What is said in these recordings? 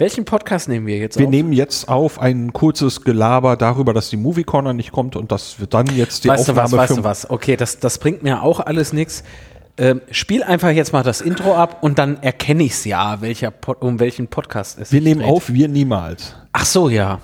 Welchen Podcast nehmen wir jetzt Wir auf? nehmen jetzt auf ein kurzes Gelaber darüber, dass die Movie Corner nicht kommt und dass wir dann jetzt die weißt du Aufnahme was, weißt du was? Okay, das, das bringt mir auch alles nichts. Ähm, spiel einfach jetzt mal das Intro ab und dann erkenne ich es ja, welcher Pod, um welchen Podcast es Wir sich nehmen dreht. auf, wir niemals. Ach so, ja.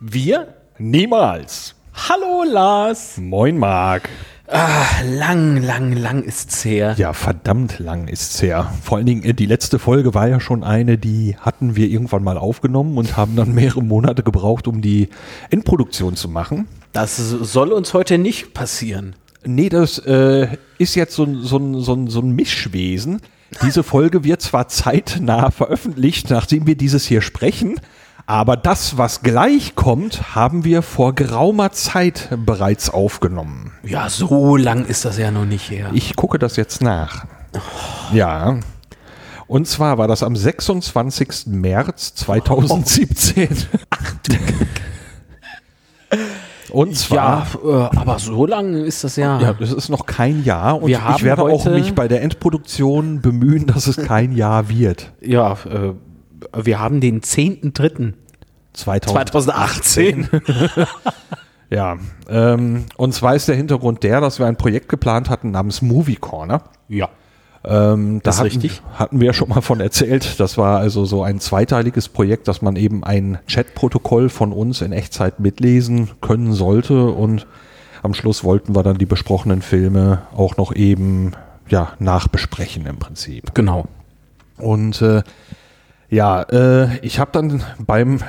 Wir? Niemals. Hallo Lars. Moin, Marc. Ah, lang, lang, lang ist's her. Ja, verdammt lang ist's her. Vor allen Dingen, äh, die letzte Folge war ja schon eine, die hatten wir irgendwann mal aufgenommen und haben dann mehrere Monate gebraucht, um die Endproduktion zu machen. Das soll uns heute nicht passieren. Nee, das äh, ist jetzt so, so, so, so ein Mischwesen. Diese Folge wird zwar zeitnah veröffentlicht, nachdem wir dieses hier sprechen, aber das, was gleich kommt, haben wir vor geraumer Zeit bereits aufgenommen. Ja, so lang ist das ja noch nicht her. Ich gucke das jetzt nach. Ja. Und zwar war das am 26. März 2017. Und zwar ja, äh, aber so lang ist das ja. Ja, das ist noch kein Jahr und Wir ich werde auch mich bei der Endproduktion bemühen, dass es kein Jahr wird. Ja, äh, wir haben den 10.3. 2018. 2018. Ja, ähm, und zwar ist der Hintergrund der, dass wir ein Projekt geplant hatten namens Movie Corner. Ja. Ähm, da Ist hatten, richtig. hatten wir ja schon mal von erzählt. Das war also so ein zweiteiliges Projekt, dass man eben ein Chatprotokoll von uns in Echtzeit mitlesen können sollte und am Schluss wollten wir dann die besprochenen Filme auch noch eben ja, nachbesprechen im Prinzip. Genau. Und äh, ja, äh, ich habe dann beim,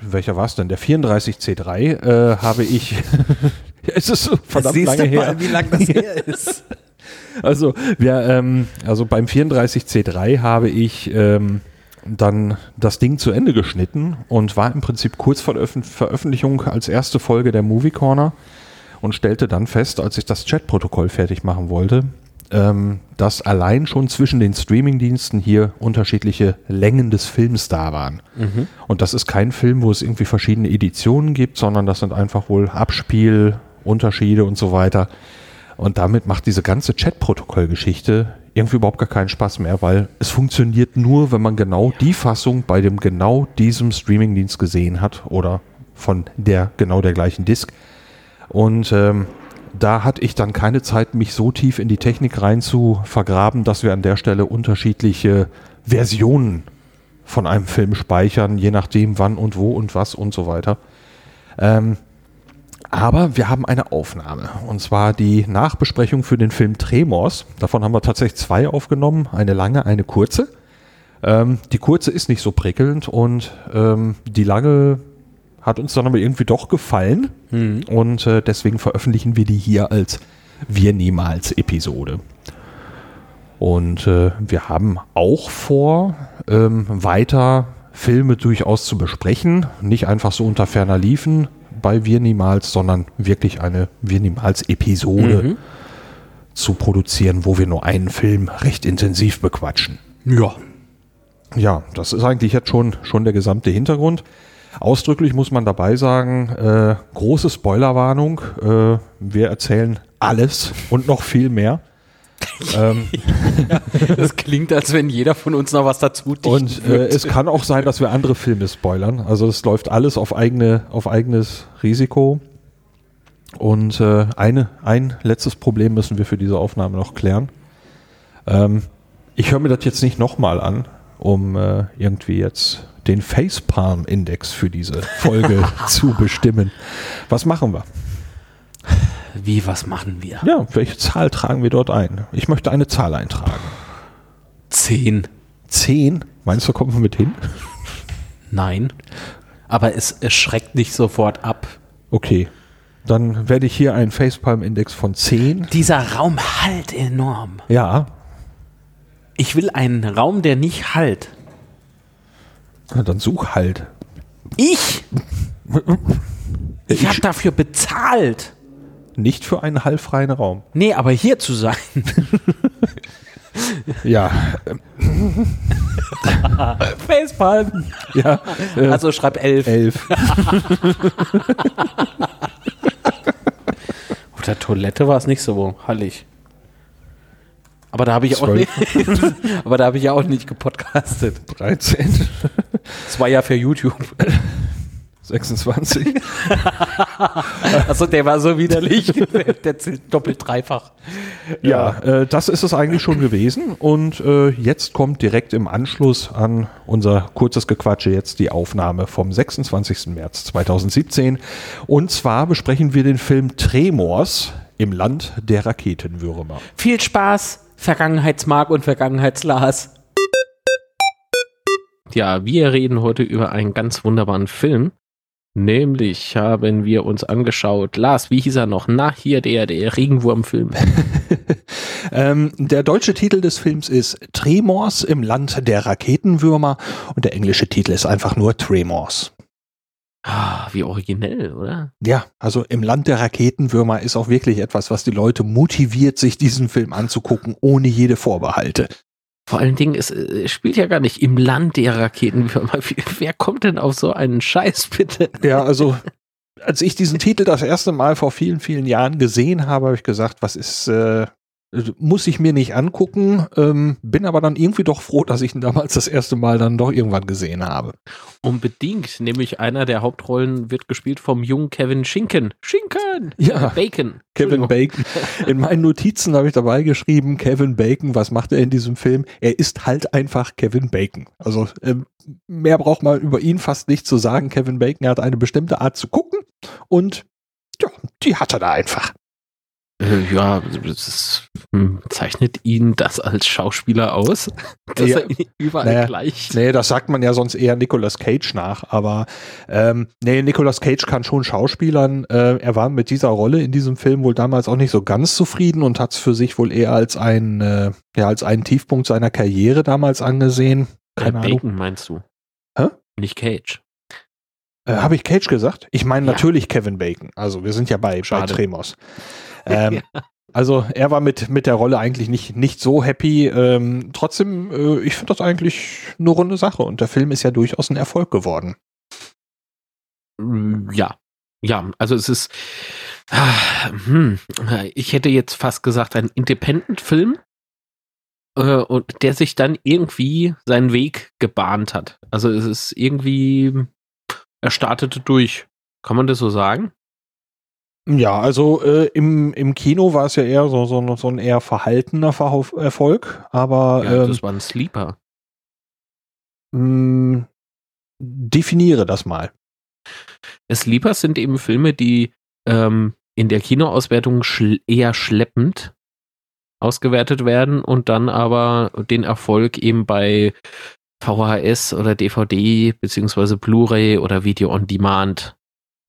welcher war es denn? Der 34C3 äh, habe ich, es ist so verdammt lange her. mal, wie lang das her ist. Also, wir, ähm, also beim 34C3 habe ich ähm, dann das Ding zu Ende geschnitten und war im Prinzip kurz vor der Veröffentlichung als erste Folge der Movie Corner und stellte dann fest, als ich das Chatprotokoll fertig machen wollte, ähm, dass allein schon zwischen den Streamingdiensten hier unterschiedliche Längen des Films da waren. Mhm. Und das ist kein Film, wo es irgendwie verschiedene Editionen gibt, sondern das sind einfach wohl Abspielunterschiede und so weiter. Und damit macht diese ganze Chat-Protokoll-Geschichte irgendwie überhaupt gar keinen Spaß mehr, weil es funktioniert nur, wenn man genau die Fassung bei dem genau diesem Streamingdienst gesehen hat oder von der genau der gleichen Disk. Und ähm, da hatte ich dann keine Zeit, mich so tief in die Technik rein zu vergraben, dass wir an der Stelle unterschiedliche Versionen von einem Film speichern, je nachdem wann und wo und was und so weiter. Ähm, aber wir haben eine Aufnahme. Und zwar die Nachbesprechung für den Film Tremors. Davon haben wir tatsächlich zwei aufgenommen. Eine lange, eine kurze. Ähm, die kurze ist nicht so prickelnd und ähm, die lange hat uns dann aber irgendwie doch gefallen. Und äh, deswegen veröffentlichen wir die hier als Wir niemals Episode. Und äh, wir haben auch vor, ähm, weiter Filme durchaus zu besprechen. Nicht einfach so unter ferner Liefen bei Wir niemals, sondern wirklich eine Wir niemals Episode zu produzieren, wo wir nur einen Film recht intensiv bequatschen. Ja. Ja, das ist eigentlich jetzt schon, schon der gesamte Hintergrund. Ausdrücklich muss man dabei sagen, äh, große Spoilerwarnung. Äh, wir erzählen alles und noch viel mehr. ähm, Das klingt, als wenn jeder von uns noch was dazu und äh, es kann auch sein, dass wir andere Filme spoilern. Also es läuft alles auf, eigene, auf eigenes Risiko. Und äh, eine, ein letztes Problem müssen wir für diese Aufnahme noch klären. Ähm, ich höre mir das jetzt nicht nochmal an, um äh, irgendwie jetzt den Facepalm-Index für diese Folge zu bestimmen. Was machen wir? Wie, was machen wir? Ja, welche Zahl tragen wir dort ein? Ich möchte eine Zahl eintragen. Zehn. Zehn? Meinst du, kommen wir mit hin? Nein. Aber es, es schreckt nicht sofort ab. Okay. Dann werde ich hier einen Facepalm-Index von 10. Dieser Raum halt enorm. Ja. Ich will einen Raum, der nicht halt. Na, Dann such halt. Ich? Ich habe dafür bezahlt. Nicht für einen hallfreien Raum. Nee, aber hier zu sein. Ja. Facepalm. ja. Äh, Also schreib elf. elf. der Toilette war es nicht so hallig. Aber da habe ich auch nicht, aber da habe ich ja auch nicht gepodcastet. 13, Das war ja für YouTube. 26. Also der war so widerlich. Der zählt doppelt dreifach. Ja, äh, das ist es eigentlich schon gewesen. Und äh, jetzt kommt direkt im Anschluss an unser kurzes Gequatsche jetzt die Aufnahme vom 26. März 2017. Und zwar besprechen wir den Film Tremors im Land der Raketenwürmer. Viel Spaß, Vergangenheitsmark und Vergangenheitslars. Ja, wir reden heute über einen ganz wunderbaren Film. Nämlich haben wir uns angeschaut, Lars, wie hieß er noch? Na, hier der, der Regenwurmfilm. Ähm, der deutsche Titel des Films ist Tremors im Land der Raketenwürmer und der englische Titel ist einfach nur Tremors. Ah, wie originell, oder? Ja, also im Land der Raketenwürmer ist auch wirklich etwas, was die Leute motiviert, sich diesen Film anzugucken, ohne jede Vorbehalte. Vor allen Dingen, es äh, spielt ja gar nicht im Land der Raketenwürmer. Wer kommt denn auf so einen Scheiß, bitte? Ja, also als ich diesen Titel das erste Mal vor vielen, vielen Jahren gesehen habe, habe ich gesagt, was ist, äh, muss ich mir nicht angucken, ähm, bin aber dann irgendwie doch froh, dass ich ihn damals das erste Mal dann doch irgendwann gesehen habe. Unbedingt, nämlich einer der Hauptrollen wird gespielt vom jungen Kevin Schinken. Schinken! Ja. Bacon. Kevin. Bacon. In meinen Notizen habe ich dabei geschrieben, Kevin Bacon, was macht er in diesem Film? Er ist halt einfach Kevin Bacon. Also ähm, mehr braucht man über ihn fast nicht zu sagen. Kevin Bacon hat eine bestimmte Art zu gucken und ja, die hat er da einfach. Äh, ja, das hm, zeichnet ihn das als Schauspieler aus? Dass Ja. er überall Naja, gleich. Nee, das sagt man ja sonst eher Nicolas Cage nach, aber ähm, nee, Nicolas Cage kann schon Schauspielern. Äh, er war mit dieser Rolle in diesem Film wohl damals auch nicht so ganz zufrieden und hat es für sich wohl eher als ein, äh, ja, als einen Tiefpunkt seiner Karriere damals angesehen. Äh, Keine Ahnung. Bacon meinst du? Hä? Nicht Cage. Äh, Habe ich Cage gesagt? Ich meine Ja. natürlich Kevin Bacon. Also wir sind ja bei, bei Schade. Ähm, Also er war mit, mit der Rolle eigentlich nicht, nicht so happy. Ähm, trotzdem, äh, ich finde das eigentlich eine runde Sache und der Film ist ja durchaus ein Erfolg geworden. Mm, Ja. Ja, also es ist, ah, hm, ich hätte jetzt fast gesagt, ein Independent-Film, äh, und der sich dann irgendwie seinen Weg gebahnt hat. Also es ist irgendwie, er startete durch. Kann man das so sagen? Ja, also äh, im, im Kino war es ja eher so, so, so ein eher verhaltener Verhauf Erfolg, aber Ja, ähm, das war ein Sleeper. mh, definiere das mal. Sleepers sind eben Filme, die ähm, in der Kinoauswertung schl eher schleppend ausgewertet werden und dann aber den Erfolg eben bei VHS oder DVD beziehungsweise Blu-ray oder Video on Demand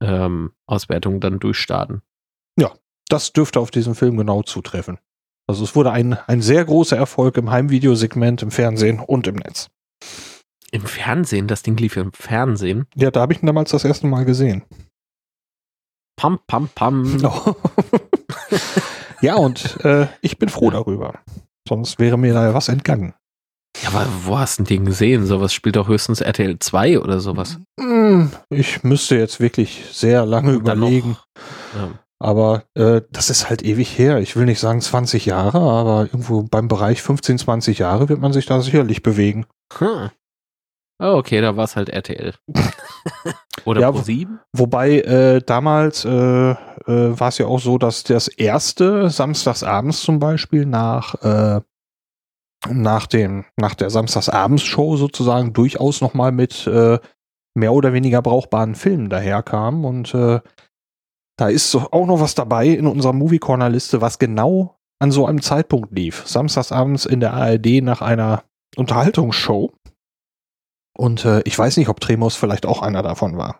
ähm, Auswertung dann durchstarten. Das dürfte auf diesen Film genau zutreffen. Also es wurde ein, ein sehr großer Erfolg im Heimvideosegment, im Fernsehen und im Netz. Im Fernsehen, das Ding lief im Fernsehen. Ja, da habe ich ihn damals das erste Mal gesehen. Pam, pam, pam. ja, und äh, ich bin froh darüber. Sonst wäre mir da was entgangen. Ja, aber wo hast du den gesehen? Sowas spielt doch höchstens RTL 2 oder sowas. Hm, Ich müsste jetzt wirklich sehr lange überlegen. Ja. Aber äh, das ist halt ewig her. Ich will nicht sagen 20 Jahre, aber irgendwo beim Bereich 15, 20 Jahre wird man sich da sicherlich bewegen. Hm. Oh, okay, da war es halt RTL. Oder Ja, Pro7? Wobei äh, damals äh, äh, war es ja auch so, dass das erste samstagsabends zum Beispiel nach äh, nach dem nach der Samstagsabends-Show sozusagen durchaus noch mal mit äh, mehr oder weniger brauchbaren Filmen daherkam und äh, da ist auch noch was dabei in unserer Movie Corner Liste, was genau an so einem Zeitpunkt lief. Samstagsabends in der ARD nach einer Unterhaltungsshow. Und äh, ich weiß nicht, ob Tremos vielleicht auch einer davon war.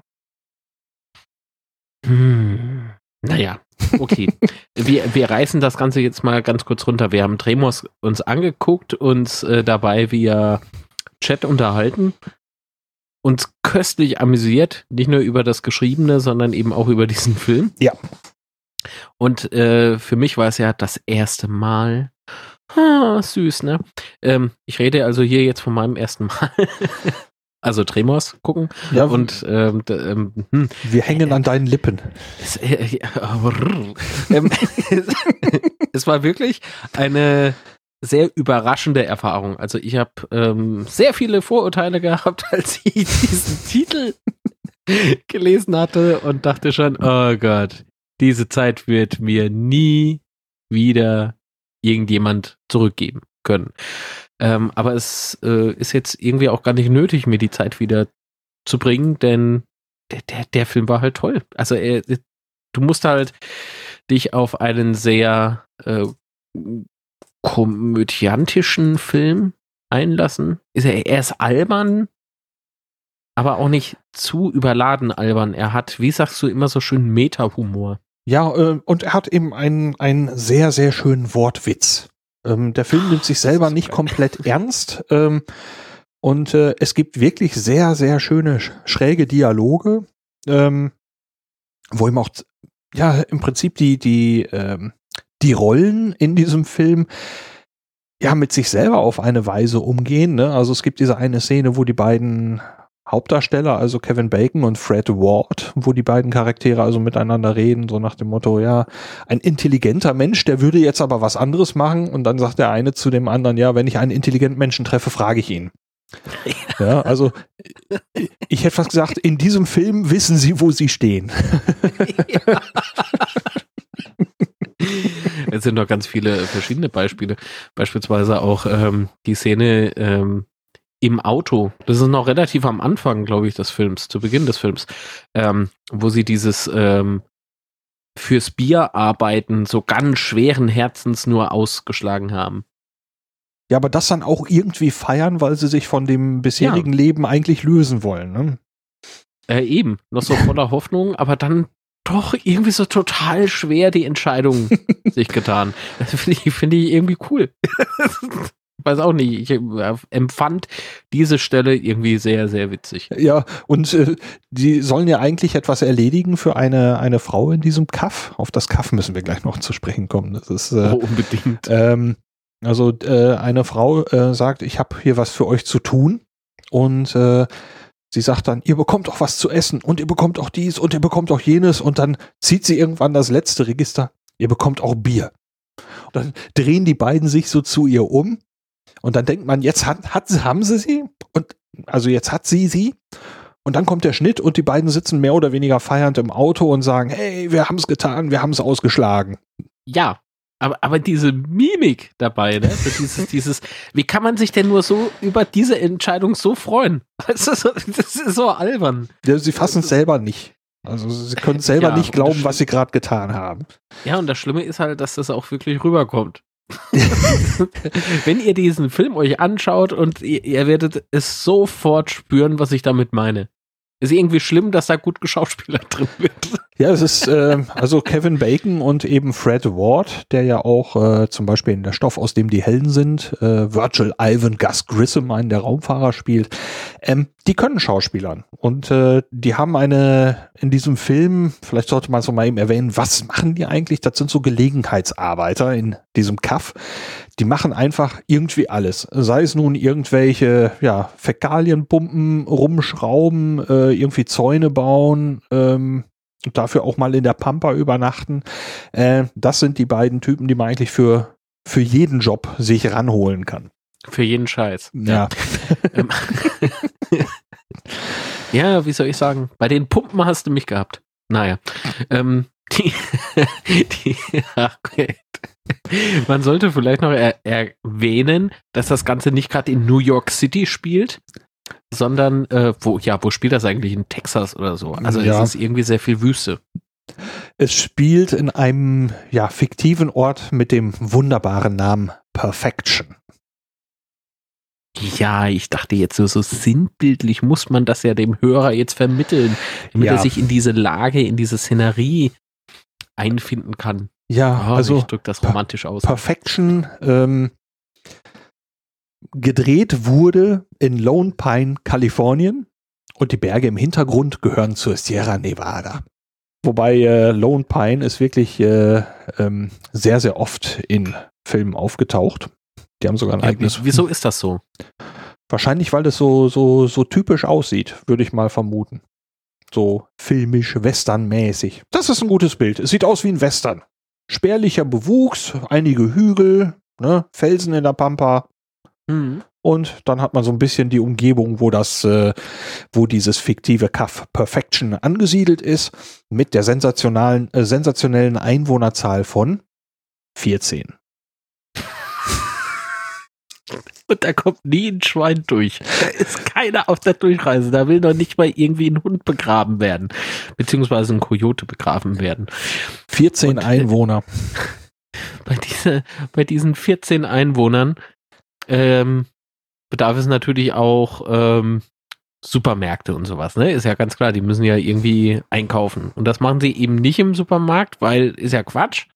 Hm. Naja, okay. wir, wir reißen das Ganze jetzt mal ganz kurz runter. Wir haben Tremors uns angeguckt, uns äh, dabei via Chat unterhalten, uns köstlich amüsiert, nicht nur über das Geschriebene, sondern eben auch über diesen Film. Ja. Und äh, für mich war es ja das erste Mal. Ah, süß, ne? Ähm, ich rede also hier jetzt von meinem ersten Mal. also Tremors gucken. Ja, Und ähm, ähm, hm, wir hängen an deinen Lippen. es, äh, ja, ähm, es war wirklich eine sehr überraschende Erfahrung. Also ich habe ähm, sehr viele Vorurteile gehabt, als ich diesen Titel gelesen hatte und dachte schon, oh Gott, diese Zeit wird mir nie wieder irgendjemand zurückgeben können. Ähm, aber es äh, ist jetzt irgendwie auch gar nicht nötig, mir die Zeit wieder zu bringen, denn der, der, der Film war halt toll. Also er, du musst halt dich auf einen sehr äh, komödiantischen Film einlassen. Ist er, er ist albern, aber auch nicht zu überladen albern. Er hat, wie sagst du, immer so schön Meta-Humor. Ja, äh, und er hat eben einen, einen sehr, sehr schönen Wortwitz. Ähm, der Film nimmt sich selber nicht komplett ernst. Ähm, und äh, es gibt wirklich sehr, sehr schöne, sch- schräge Dialoge, ähm, wo ihm auch, ja, im Prinzip die, die, ähm, die Rollen in diesem Film ja mit sich selber auf eine Weise umgehen. Ne? Also es gibt diese eine Szene, wo die beiden Hauptdarsteller, also Kevin Bacon und Fred Ward, wo die beiden Charaktere also miteinander reden, so nach dem Motto, ja, ein intelligenter Mensch, der würde jetzt aber was anderes machen und dann sagt der eine zu dem anderen, ja, wenn ich einen intelligenten Menschen treffe, frage ich ihn. Ja, also ich hätte fast gesagt, in diesem Film wissen sie, wo sie stehen. Es sind noch ganz viele verschiedene Beispiele. Beispielsweise auch ähm, die Szene ähm, im Auto. Das ist noch relativ am Anfang, glaube ich, des Films, zu Beginn des Films, ähm, wo sie dieses ähm, fürs Bier arbeiten so ganz schweren Herzens nur ausgeschlagen haben. Ja, aber das dann auch irgendwie feiern, weil sie sich von dem bisherigen Leben eigentlich lösen wollen. Ne? Äh, eben, noch so voller Hoffnung, aber dann doch irgendwie so total schwer die Entscheidung sich getan. Das finde ich, finde ich irgendwie cool. Weiß auch nicht. Ich äh, empfand diese Stelle irgendwie sehr, sehr witzig. Ja, und äh, die sollen ja eigentlich etwas erledigen für eine, eine Frau in diesem Kaff. Auf das Kaff müssen wir gleich noch zu sprechen kommen. Das ist äh, Oh, unbedingt. ähm, also äh, eine Frau äh, sagt, ich habe hier was für euch zu tun und äh, sie sagt dann, ihr bekommt auch was zu essen und ihr bekommt auch dies und ihr bekommt auch jenes und dann zieht sie irgendwann das letzte Register, ihr bekommt auch Bier. Und dann drehen die beiden sich so zu ihr um und dann denkt man, jetzt hat, hat, haben sie sie und also jetzt hat sie sie und dann kommt der Schnitt und die beiden sitzen mehr oder weniger feiernd im Auto und sagen, hey, wir haben es getan, wir haben es ausgeschlagen. Ja. Aber, aber diese Mimik dabei, ne? So dieses, dieses, wie kann man sich denn nur so über diese Entscheidung so freuen? Das ist so, das ist so albern. Ja, sie fassen es selber nicht. Also sie können selber Ja, nicht glauben, was sie gerade getan haben. Ja, und das Schlimme ist halt, dass das auch wirklich rüberkommt. Wenn ihr diesen Film euch anschaut und ihr, ihr werdet es sofort spüren, was ich damit meine. Ist irgendwie schlimm, dass da gut geschauspielert drin wird. Ja, es ist äh, also Kevin Bacon und eben Fred Ward, der ja auch äh, zum Beispiel in der Stoff, aus dem die Helden sind, äh, Virgil Ivan Gus Grissom, einen der Raumfahrer spielt. Ähm, die können Schauspielern und äh, die haben eine in diesem Film, vielleicht sollte man es mal eben erwähnen, was machen die eigentlich? Das sind so Gelegenheitsarbeiter in diesem Kaff. Die machen einfach irgendwie alles. Sei es nun irgendwelche, ja, Fäkalienpumpen, rumschrauben, äh, irgendwie Zäune bauen, ähm, und dafür auch mal in der Pampa übernachten. Äh, das sind die beiden Typen, die man eigentlich für, für jeden Job sich ranholen kann. Für jeden Scheiß. Ja. Ähm, ja, wie soll ich sagen? Bei den Pumpen hast du mich gehabt. Naja. Ähm, die, die, ach, okay. Man sollte vielleicht noch er, erwähnen, dass das Ganze nicht gerade in New York City spielt, sondern äh, wo, ja, wo spielt das eigentlich? In Texas oder so. Also Ja. es ist irgendwie sehr viel Wüste. Es spielt in einem ja, fiktiven Ort mit dem wunderbaren Namen Perfection. Ja, ich dachte jetzt nur so sinnbildlich muss man das ja dem Hörer jetzt vermitteln, damit Ja. er sich in diese Lage, in diese Szenerie einfinden kann. Ja, Oh, also ich drücke das romantisch aus. Perfection ähm, gedreht wurde in Lone Pine, Kalifornien und die Berge im Hintergrund gehören zur Sierra Nevada. Wobei äh, Lone Pine ist wirklich äh, ähm, sehr, sehr oft in Filmen aufgetaucht. Die haben sogar ein Ja, eigenes. wieso ist das so? Wahrscheinlich, weil es so, so, so typisch aussieht, würde ich mal vermuten. So filmisch, westernmäßig. Das ist ein gutes Bild. Es sieht aus wie ein Western. Spärlicher Bewuchs, einige Hügel, ne, Felsen in der Pampa. Mhm. Und dann hat man so ein bisschen die Umgebung, wo das, äh, wo dieses fiktive Kaff Perfection angesiedelt ist, mit der sensationalen, äh, sensationellen Einwohnerzahl von 14. Und da kommt nie ein Schwein durch. Da ist keiner auf der Durchreise. Da will noch nicht mal irgendwie ein Hund begraben werden. Beziehungsweise ein Kojote begraben werden. 14 Und, äh, Einwohner. Bei, dieser, bei diesen 14 Einwohnern ähm, bedarf es natürlich auch ähm, Supermärkte und sowas. Ne? Ist ja ganz klar, die müssen ja irgendwie einkaufen. Und das machen sie eben nicht im Supermarkt, weil ist ja Quatsch,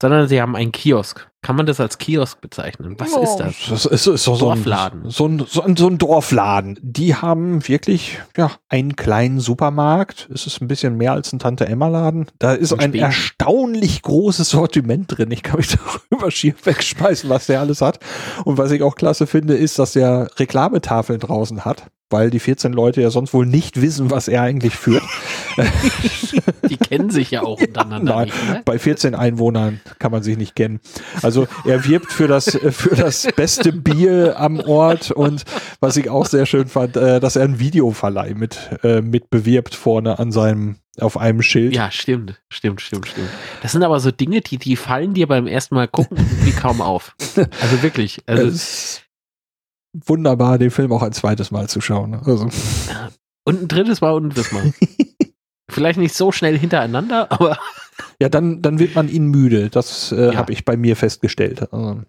sondern sie haben einen Kiosk. Kann man das als Kiosk bezeichnen? Was Ja, ist das? Das ist, ist so, Dorfladen. So ein, so, ein, so ein Dorfladen. Die haben wirklich ja, einen kleinen Supermarkt. Es ist ein bisschen mehr als ein Tante-Emma-Laden. Da ist ein erstaunlich großes Sortiment drin. Ich kann mich darüber schier wegschmeißen, was der alles hat. Und was ich auch klasse finde, ist, dass der Reklametafeln draußen hat. Weil die 14 Leute ja sonst wohl nicht wissen, was er eigentlich führt. Die kennen sich ja auch untereinander Nein, nicht. Ne? bei 14 Einwohnern kann man sich nicht kennen. Also er wirbt für das, äh, für das beste Bier am Ort und was ich auch sehr schön fand, äh, dass er einen Videoverleih mit, äh, mit bewirbt vorne an seinem, auf einem Schild. Ja, stimmt, stimmt, stimmt, stimmt. Das sind aber so Dinge, die, die fallen dir beim ersten Mal gucken wie kaum auf. Also wirklich. Also, wunderbar, den Film auch ein zweites Mal zu schauen. Also, und ein drittes Mal und ein drittes Mal. Vielleicht nicht so schnell hintereinander, aber ja, dann, dann wird man ihn müde. Das äh, Ja. habe ich bei mir festgestellt. Also.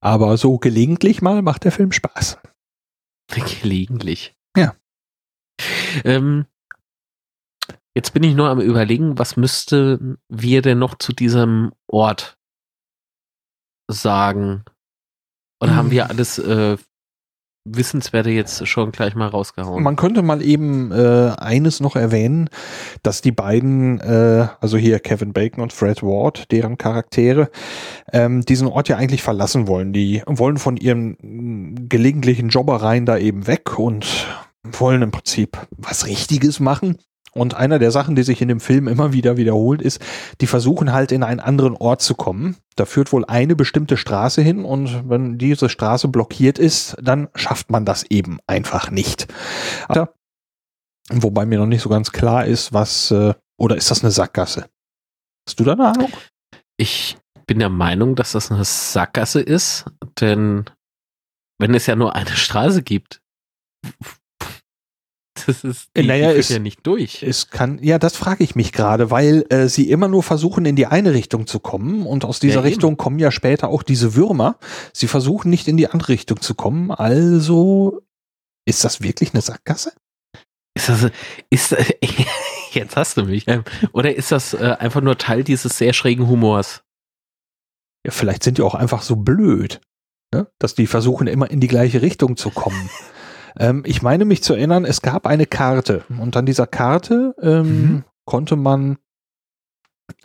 Aber so gelegentlich mal macht der Film Spaß. gelegentlich. Ja. Ähm, jetzt bin ich nur am überlegen, was müssten wir denn noch zu diesem Ort sagen? Oder haben wir alles äh, Wissenswerte jetzt schon gleich mal rausgehauen? Man könnte mal eben äh, eines noch erwähnen, dass die beiden, äh, also hier Kevin Bacon und Fred Ward, deren Charaktere, ähm, diesen Ort ja eigentlich verlassen wollen. Die wollen von ihren gelegentlichen Jobbereien da eben weg und wollen im Prinzip was Richtiges machen. Und einer der Sachen, die sich in dem Film immer wieder wiederholt, ist, die versuchen halt in einen anderen Ort zu kommen. Da führt wohl eine bestimmte Straße hin und wenn diese Straße blockiert ist, dann schafft man das eben einfach nicht. Aber, wobei mir noch nicht so ganz klar ist, was, äh, oder ist das eine Sackgasse? Hast du da eine Ahnung? Ich bin der Meinung, dass das eine Sackgasse ist, denn wenn es ja nur eine Straße gibt, das ist die, Naja, die es- ja nicht durch. Es kann, ja, das frage ich mich gerade, weil äh, sie immer nur versuchen, in die eine Richtung zu kommen und aus dieser Ja, eben. Richtung kommen ja später auch diese Würmer. Sie versuchen nicht in die andere Richtung zu kommen, also ist das wirklich eine Sackgasse? Ist das, ist, jetzt hast du mich. Ähm, Oder ist das äh, einfach nur Teil dieses sehr schrägen Humors? Ja, vielleicht sind die auch einfach so blöd, ne? dass die versuchen, immer in die gleiche Richtung zu kommen. ähm, ich meine mich zu erinnern, es gab eine Karte und an dieser Karte ähm, Mhm. konnte man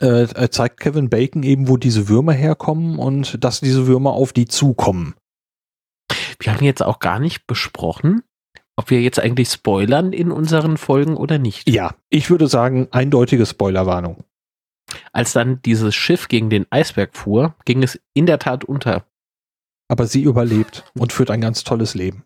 äh, äh, zeigt Kevin Bacon eben, wo diese Würmer herkommen und dass diese Würmer auf die zukommen. Wir haben jetzt auch gar nicht besprochen, ob wir jetzt eigentlich spoilern in unseren Folgen oder nicht. Ja, ich würde sagen, eindeutige Spoilerwarnung. Als dann dieses Schiff gegen den Eisberg fuhr, ging es in der Tat unter. Aber sie überlebt und führt ein ganz tolles Leben.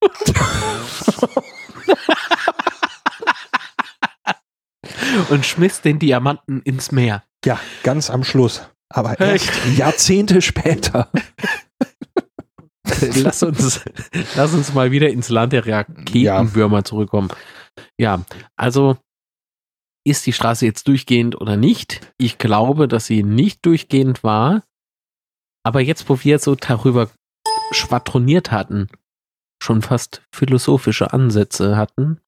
und schmiss den Diamanten ins Meer. Ja, ganz am Schluss. Aber Echt? erst Jahrzehnte später. lass uns, lass uns mal wieder ins Land der Raketenwürmer zurückkommen. Ja, also ist die Straße jetzt durchgehend oder nicht? Ich glaube, dass sie nicht durchgehend war. Aber jetzt, wo wir so darüber schwadroniert hatten, schon fast philosophische Ansätze hatten,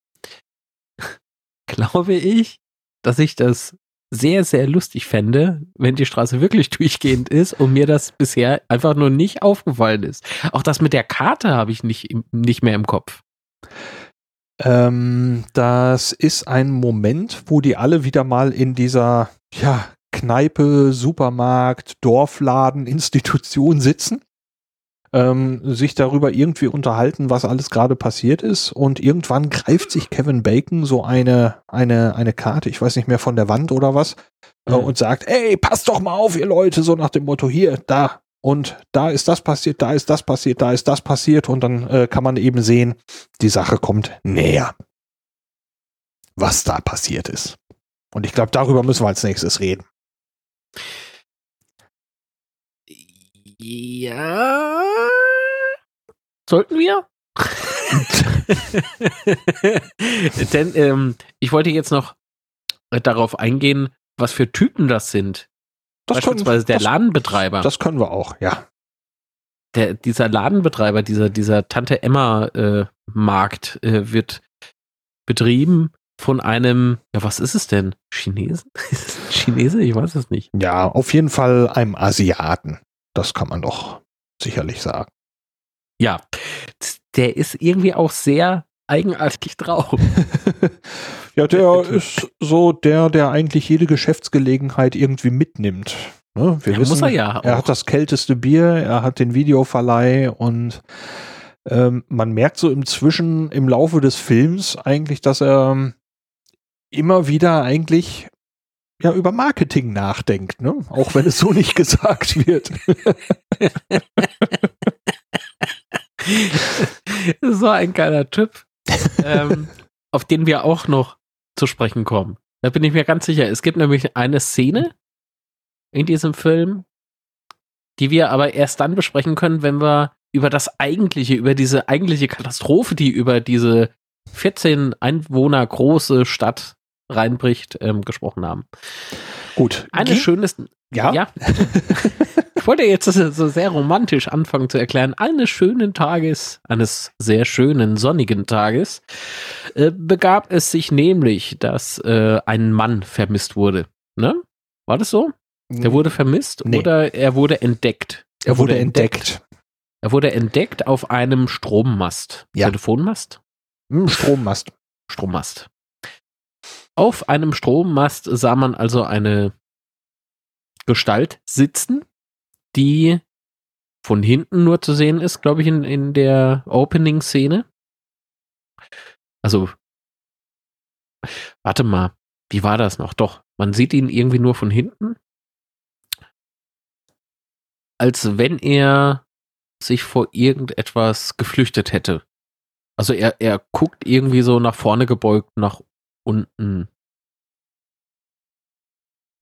glaube ich, dass ich das sehr, sehr lustig fände, wenn die Straße wirklich durchgehend ist und mir das bisher einfach nur nicht aufgefallen ist. Auch das mit der Karte habe ich nicht, nicht mehr im Kopf. Ähm, das ist ein Moment, wo die alle wieder mal in dieser ja, Kneipe, Supermarkt, Dorfladen, Institution sitzen, ähm, sich darüber irgendwie unterhalten, was alles gerade passiert ist. Und irgendwann greift sich Kevin Bacon so eine, eine, eine Karte, ich weiß nicht mehr von der Wand oder was, äh, Mhm. und sagt, ey, passt doch mal auf, ihr Leute, so nach dem Motto, hier, da. Und da ist das passiert, da ist das passiert, da ist das passiert. Und dann äh, kann man eben sehen, die Sache kommt näher. Was da passiert ist. Und ich glaube, darüber müssen wir als nächstes reden. Ja. Sollten wir? Denn ähm, ich wollte jetzt noch äh, darauf eingehen, was für Typen das sind. Beispielsweise der das, Ladenbetreiber. Das können wir auch, ja. der, dieser Ladenbetreiber, dieser, dieser Tante Emma äh, Markt äh, wird betrieben von einem, ja, was ist es denn? Chinesen? Ist es ein Chinese? Ich weiß es nicht. Ja, auf jeden Fall einem Asiaten. Das kann man doch sicherlich sagen. Ja, der ist irgendwie auch sehr eigenartig drauf. ja, der ist so der, der eigentlich jede Geschäftsgelegenheit irgendwie mitnimmt. Ne? Wir Ja, wissen, muss er ja er auch. hat das kälteste Bier, er hat den Videoverleih und ähm, man merkt so im Zwischen, im Laufe des Films eigentlich, dass er immer wieder eigentlich ja über Marketing nachdenkt, ne? Auch wenn es so nicht gesagt wird. so ein geiler Typ, ähm, auf den wir auch noch zu sprechen kommen. Da bin ich mir ganz sicher. Es gibt nämlich eine Szene in diesem Film, die wir aber erst dann besprechen können, wenn wir über das eigentliche, über diese eigentliche Katastrophe, die über diese 14 Einwohner große Stadt reinbricht, ähm, gesprochen haben. Gut. Eines Ge- schönes, ja, ja. ich wollte jetzt so sehr romantisch anfangen zu erklären. Eines schönen Tages, eines sehr schönen sonnigen Tages, äh, begab es sich nämlich, dass äh, ein Mann vermisst wurde. Ne? War das so? Der wurde vermisst Nee. oder er wurde entdeckt? er wurde entdeckt. Er wurde entdeckt auf einem Strommast. Ja. Telefonmast? Hm, Strommast. Strommast. Auf einem Strommast sah man also eine Gestalt sitzen, die von hinten nur zu sehen ist, glaube ich, in, in der Opening-Szene. Also, warte mal, wie war das noch? Doch, man sieht ihn irgendwie nur von hinten. Als wenn er sich vor irgendetwas geflüchtet hätte. Also er, er guckt irgendwie so nach vorne gebeugt, nach unten.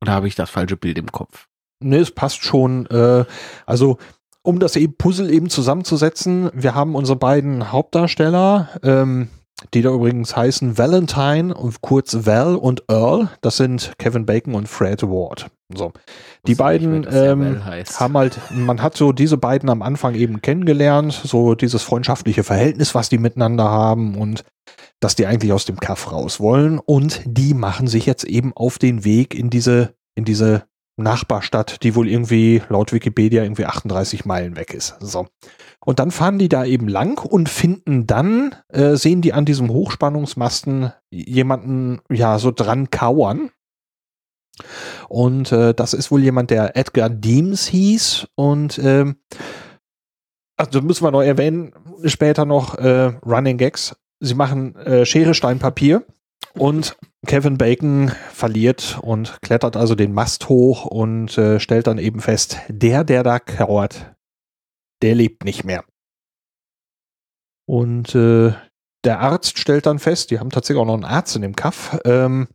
Oder habe ich das falsche Bild im Kopf? Ne, es passt schon. Äh, also, um das Puzzle eben zusammenzusetzen, wir haben unsere beiden Hauptdarsteller, ähm, die da übrigens heißen Valentine und kurz Val und Earl. Das sind Kevin Bacon und Fred Ward. So. Die beiden nicht ähm, haben halt, man hat so diese beiden am Anfang eben kennengelernt, so dieses freundschaftliche Verhältnis, was die miteinander haben und dass die eigentlich aus dem Kaff raus wollen und die machen sich jetzt eben auf den Weg in diese, in diese Nachbarstadt, die wohl irgendwie laut Wikipedia irgendwie 38 Meilen weg ist. So. Und dann fahren die da eben lang und finden dann, äh, sehen die an diesem Hochspannungsmasten jemanden ja so dran kauern. Und äh, das ist wohl jemand, der Edgar Deems hieß. Und ähm, also müssen wir noch erwähnen, später noch äh, Running Gags. Sie machen äh, Schere, Stein, Papier und Kevin Bacon verliert und klettert also den Mast hoch und äh, stellt dann eben fest, der, der da kauert, der lebt nicht mehr. Und äh, der Arzt stellt dann fest, die haben tatsächlich auch noch einen Arzt in dem Kaff, ähm,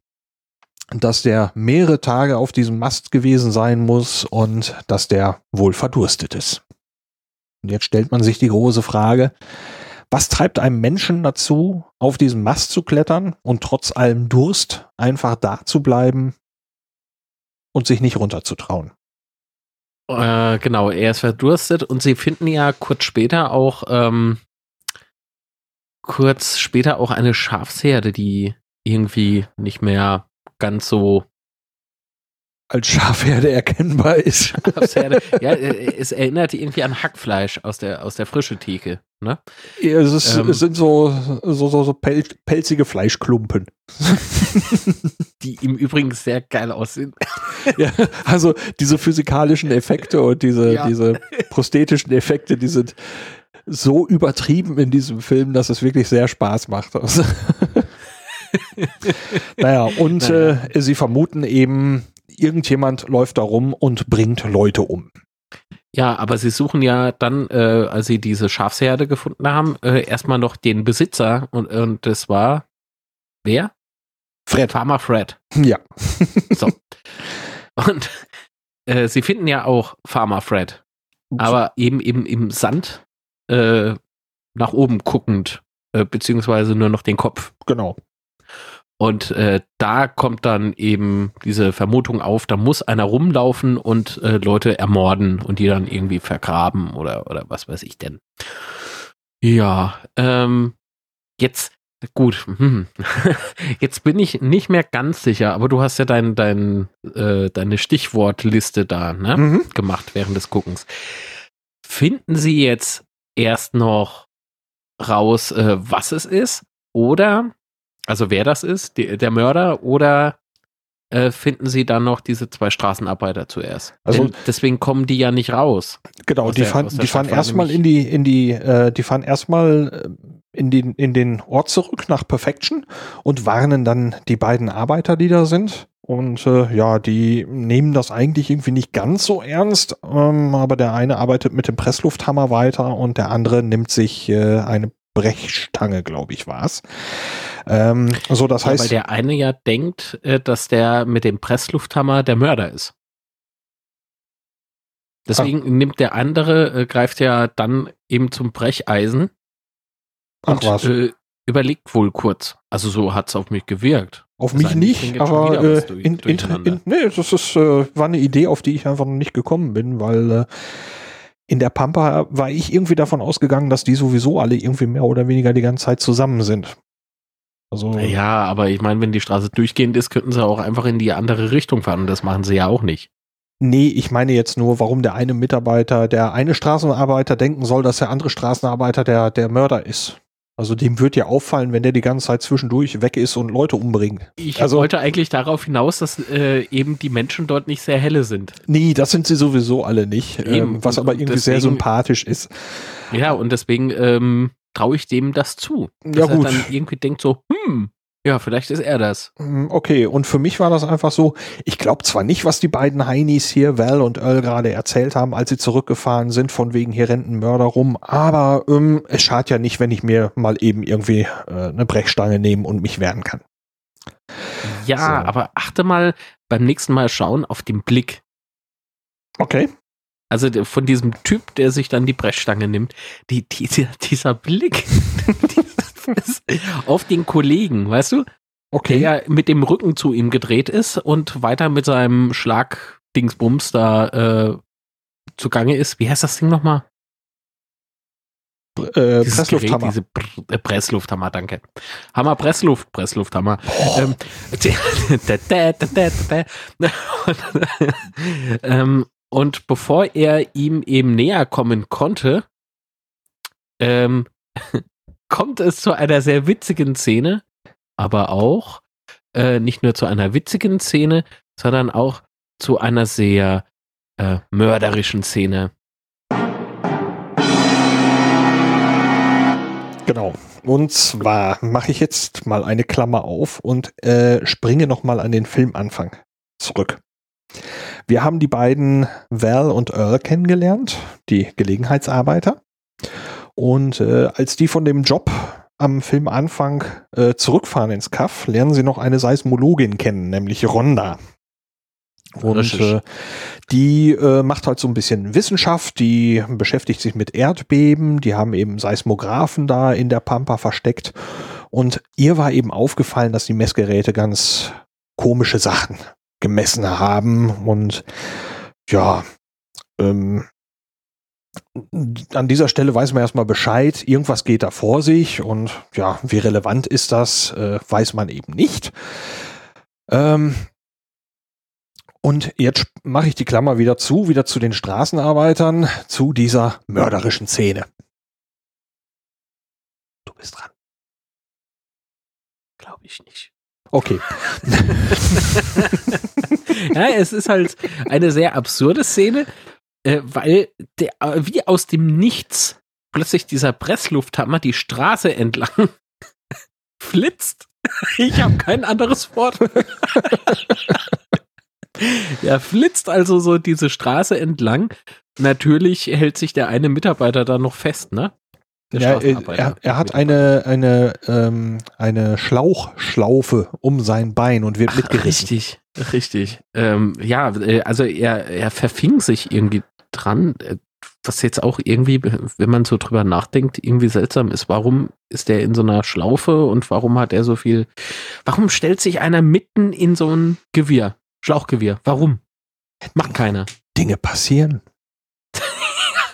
dass der mehrere Tage auf diesem Mast gewesen sein muss und dass der wohl verdurstet ist. Und jetzt stellt man sich die große Frage, was treibt einem Menschen dazu, auf diesem Mast zu klettern und trotz allem Durst einfach da zu bleiben und sich nicht runterzutrauen? Äh, genau, er ist verdurstet und sie finden ja kurz später auch, ähm, kurz später auch eine Schafsherde, die irgendwie nicht mehr ganz so Als Schafherde erkennbar ist. Schafsherde. ja, äh, es erinnert irgendwie an Hackfleisch aus der, aus der frischen Theke, ne? Ja, es, ist, Ähm. es sind so, so, so, so pel pelzige Fleischklumpen. Die im Übrigen sehr geil aussehen. ja, also diese physikalischen Effekte und diese, ja. diese prosthetischen Effekte, die sind so übertrieben in diesem Film, dass es wirklich sehr Spaß macht. Also naja, und naja. Äh, sie vermuten eben, irgendjemand läuft da rum und bringt Leute um. Ja, aber sie suchen ja dann, äh, als sie diese Schafsherde gefunden haben, äh, erstmal noch den Besitzer und, und das war wer? Fred. Farmer Fred. Ja. so. Und äh, sie finden ja auch Farmer Fred, aber eben eben im Sand äh, nach oben guckend, äh, beziehungsweise nur noch den Kopf. Genau. Und äh, da kommt dann eben diese Vermutung auf, da muss einer rumlaufen und äh, Leute ermorden und die dann irgendwie vergraben oder, oder was weiß ich denn. Ja, ähm, jetzt, gut, hm. jetzt bin ich nicht mehr ganz sicher, aber du hast ja dein, dein, äh, deine Stichwortliste da ne, mhm. gemacht während des Guckens. Finden Sie jetzt erst noch raus, äh, was es ist? Oder also wer das ist, die, der Mörder oder äh, finden sie dann noch diese zwei Straßenarbeiter zuerst? Also Denn deswegen kommen die ja nicht raus. Genau, die, der, fahren, die fahren erstmal in die in die äh, die fahren erstmal äh, in den in den Ort zurück nach Perfection und warnen dann die beiden Arbeiter, die da sind. Und äh, ja, die nehmen das eigentlich irgendwie nicht ganz so ernst, ähm, aber der eine arbeitet mit dem Presslufthammer weiter und der andere nimmt sich äh, eine Brechstange, glaube ich, war es. Ähm, so, das heißt. Ja, weil der eine ja denkt, äh, dass der mit dem Presslufthammer der Mörder ist. Deswegen ah. nimmt der andere, äh, greift ja dann eben zum Brecheisen und Ach, äh, überlegt wohl kurz. Also so hat es auf mich gewirkt. Auf das mich nicht, aber äh, in, in, in, nee, das ist, äh, war eine Idee, auf die ich einfach noch nicht gekommen bin, weil äh, in der Pampa war ich irgendwie davon ausgegangen, dass die sowieso alle irgendwie mehr oder weniger die ganze Zeit zusammen sind. Also ja, aber ich meine, wenn die Straße durchgehend ist, könnten sie auch einfach in die andere Richtung fahren und das machen sie ja auch nicht. Nee, ich meine jetzt nur, warum der eine Mitarbeiter, der eine Straßenarbeiter denken soll, dass der andere Straßenarbeiter der, der Mörder ist. Also dem wird ja auffallen, wenn der die ganze Zeit zwischendurch weg ist und Leute umbringt. Ich also, wollte eigentlich darauf hinaus, dass äh, eben die Menschen dort nicht sehr helle sind. Nee, das sind sie sowieso alle nicht. Ähm, was aber irgendwie deswegen, sehr sympathisch ist. Ja, und deswegen ähm, traue ich dem das zu. Dass ja, gut. er dann irgendwie denkt so, hm, ja, vielleicht ist er das. Hm, okay, und für mich war das einfach so, ich glaube zwar nicht, was die beiden Heinis hier, Val und Earl, gerade erzählt haben, als sie zurückgefahren sind, von wegen hier rennen Mörder rum, aber ähm, es schadet ja nicht, wenn ich mir mal eben irgendwie äh, eine Brechstange nehme und mich wehren kann. Ja, so. aber achte mal beim nächsten Mal schauen auf den Blick. Okay. Also von diesem Typ, der sich dann die Brechstange nimmt, die, die, dieser Blick auf den Kollegen, weißt du? Okay. Der mit dem Rücken zu ihm gedreht ist und weiter mit seinem Schlagdingsbums da äh, zugange ist. Wie heißt das Ding nochmal? Äh, Presslufthammer. Gerät, diese Pr äh, Presslufthammer, danke. Hammer, Pressluft, Presslufthammer. Ähm, ähm, und bevor er ihm eben näher kommen konnte, ähm, kommt es zu einer sehr witzigen Szene, aber auch äh, nicht nur zu einer witzigen Szene, sondern auch zu einer sehr äh, mörderischen Szene. Genau. Und zwar mache ich jetzt mal eine Klammer auf und äh, springe nochmal an den Filmanfang zurück. Wir haben die beiden Val und Earl kennengelernt, die Gelegenheitsarbeiter. Und äh, als die von dem Job am Filmanfang äh, zurückfahren ins Kaff, lernen sie noch eine Seismologin kennen, nämlich Ronda. Und äh, die äh, macht halt so ein bisschen Wissenschaft, die beschäftigt sich mit Erdbeben, die haben eben Seismographen da in der Pampa versteckt. Und ihr war eben aufgefallen, dass die Messgeräte ganz komische Sachen gemessen haben. Und ja, ähm, an dieser Stelle weiß man erstmal Bescheid, irgendwas geht da vor sich und ja, wie relevant ist das, äh, weiß man eben nicht. Ähm, und jetzt mache ich die Klammer wieder zu, wieder zu den Straßenarbeitern, zu dieser mörderischen Szene. Du bist dran. Glaube ich nicht. Okay. ja, es ist halt eine sehr absurde Szene, äh, weil der, wie aus dem Nichts plötzlich dieser Presslufthammer die Straße entlang flitzt. Ich habe kein anderes Wort. er flitzt also so diese Straße entlang. Natürlich hält sich der eine Mitarbeiter da noch fest, ne? Ja, er, er, hat eine, eine, ähm, eine Schlauchschlaufe um sein Bein und wird Ach, mitgerissen. Richtig, richtig. Ähm, ja, äh, also er, er verfing sich irgendwie dran, äh, was jetzt auch irgendwie, wenn man so drüber nachdenkt, irgendwie seltsam ist. Warum ist der in so einer Schlaufe und warum hat er so viel, warum stellt sich einer mitten in so ein Gewirr, Schlauchgewirr? Warum? Macht keiner. Dinge passieren.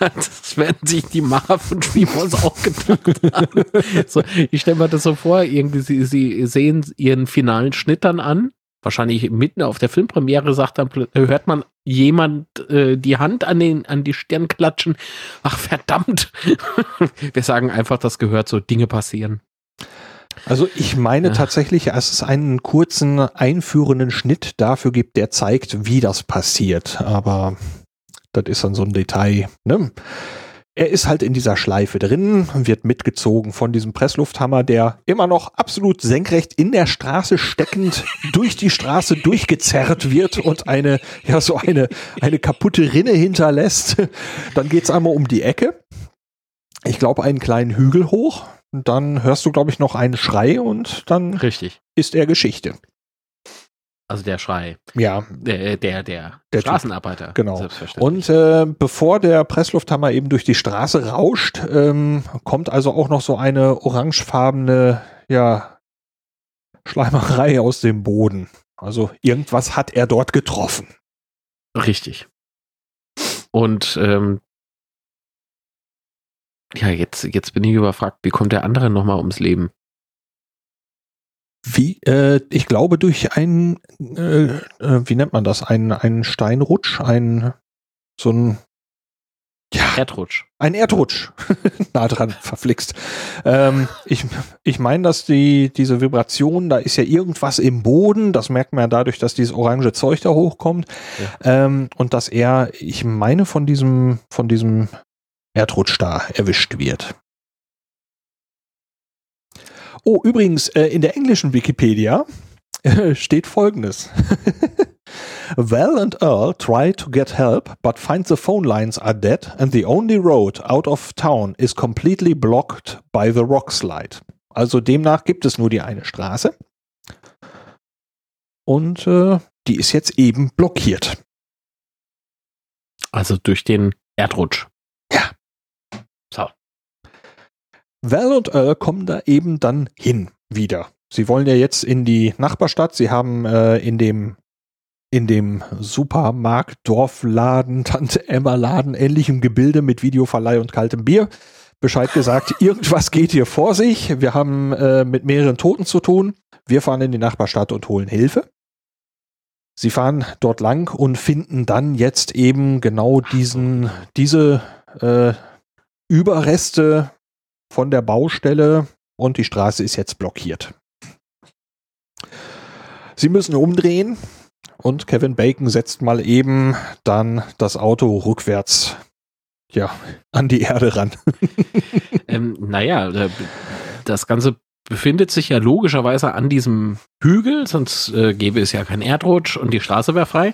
das werden sich die Macher von Spielballs auch gedacht haben. So, ich stelle mir das so vor, irgendwie sie, sie sehen ihren finalen Schnitt dann an. Wahrscheinlich mitten auf der Filmpremiere sagt dann, hört man jemand äh, die Hand an, den, an die Stirn klatschen. Ach verdammt. Wir sagen einfach, das gehört so, Dinge passieren. Also ich meine ja. tatsächlich, dass es einen kurzen einführenden Schnitt dafür gibt, der zeigt, wie das passiert. Aber das ist dann so ein Detail. Ne? Er ist halt in dieser Schleife drin, wird mitgezogen von diesem Presslufthammer, der immer noch absolut senkrecht in der Straße steckend durch die Straße durchgezerrt wird und eine, ja, so eine, eine kaputte Rinne hinterlässt. Dann geht's einmal um die Ecke. Ich glaube, einen kleinen Hügel hoch. Dann hörst du, glaube ich, noch einen Schrei und dann Richtig. ist er Geschichte. Also der Schrei. Ja. Der, der, der, der Straßenarbeiter. Typ. Genau. Und äh, bevor der Presslufthammer eben durch die Straße rauscht, ähm, kommt also auch noch so eine orangefarbene, ja, Schleimerei aus dem Boden. Also irgendwas hat er dort getroffen. Richtig. Und ähm, ja, jetzt, jetzt bin ich überfragt, wie kommt der andere nochmal ums Leben? Wie, äh, ich glaube, durch ein, äh, äh, wie nennt man das? Ein, ein Steinrutsch, ein, so ein, ja, Erdrutsch. Ein Erdrutsch. nah dran, verflixt. Ähm, ich ich meine, dass die, diese Vibration, da ist ja irgendwas im Boden, das merkt man ja dadurch, dass dieses orange Zeug da hochkommt. Ja. Ähm, und dass er, ich meine, von diesem, von diesem Erdrutsch da erwischt wird. Oh, übrigens, äh, in der englischen Wikipedia äh, steht folgendes. Val and Earl try to get help, but find the phone lines are dead and the only road out of town is completely blocked by the rock slide. Also demnach gibt es nur die eine Straße. Und äh, die ist jetzt eben blockiert. Also durch den Erdrutsch. Ja. So. Val und Earl kommen da eben dann hin wieder. Sie wollen ja jetzt in die Nachbarstadt. Sie haben äh, in dem in dem Supermarkt, Dorfladen, Tante Emma Laden, ähnlichem Gebilde mit Videoverleih und kaltem Bier Bescheid gesagt, irgendwas geht hier vor sich. Wir haben äh, mit mehreren Toten zu tun. Wir fahren in die Nachbarstadt und holen Hilfe. Sie fahren dort lang und finden dann jetzt eben genau diesen, diese äh, Überreste von der Baustelle und die Straße ist jetzt blockiert. Sie müssen umdrehen und Kevin Bacon setzt mal eben dann das Auto rückwärts ja, an die Erde ran. ähm, naja, äh, das Ganze befindet sich ja logischerweise an diesem Hügel, sonst äh, gäbe es ja keinen Erdrutsch und die Straße wäre frei.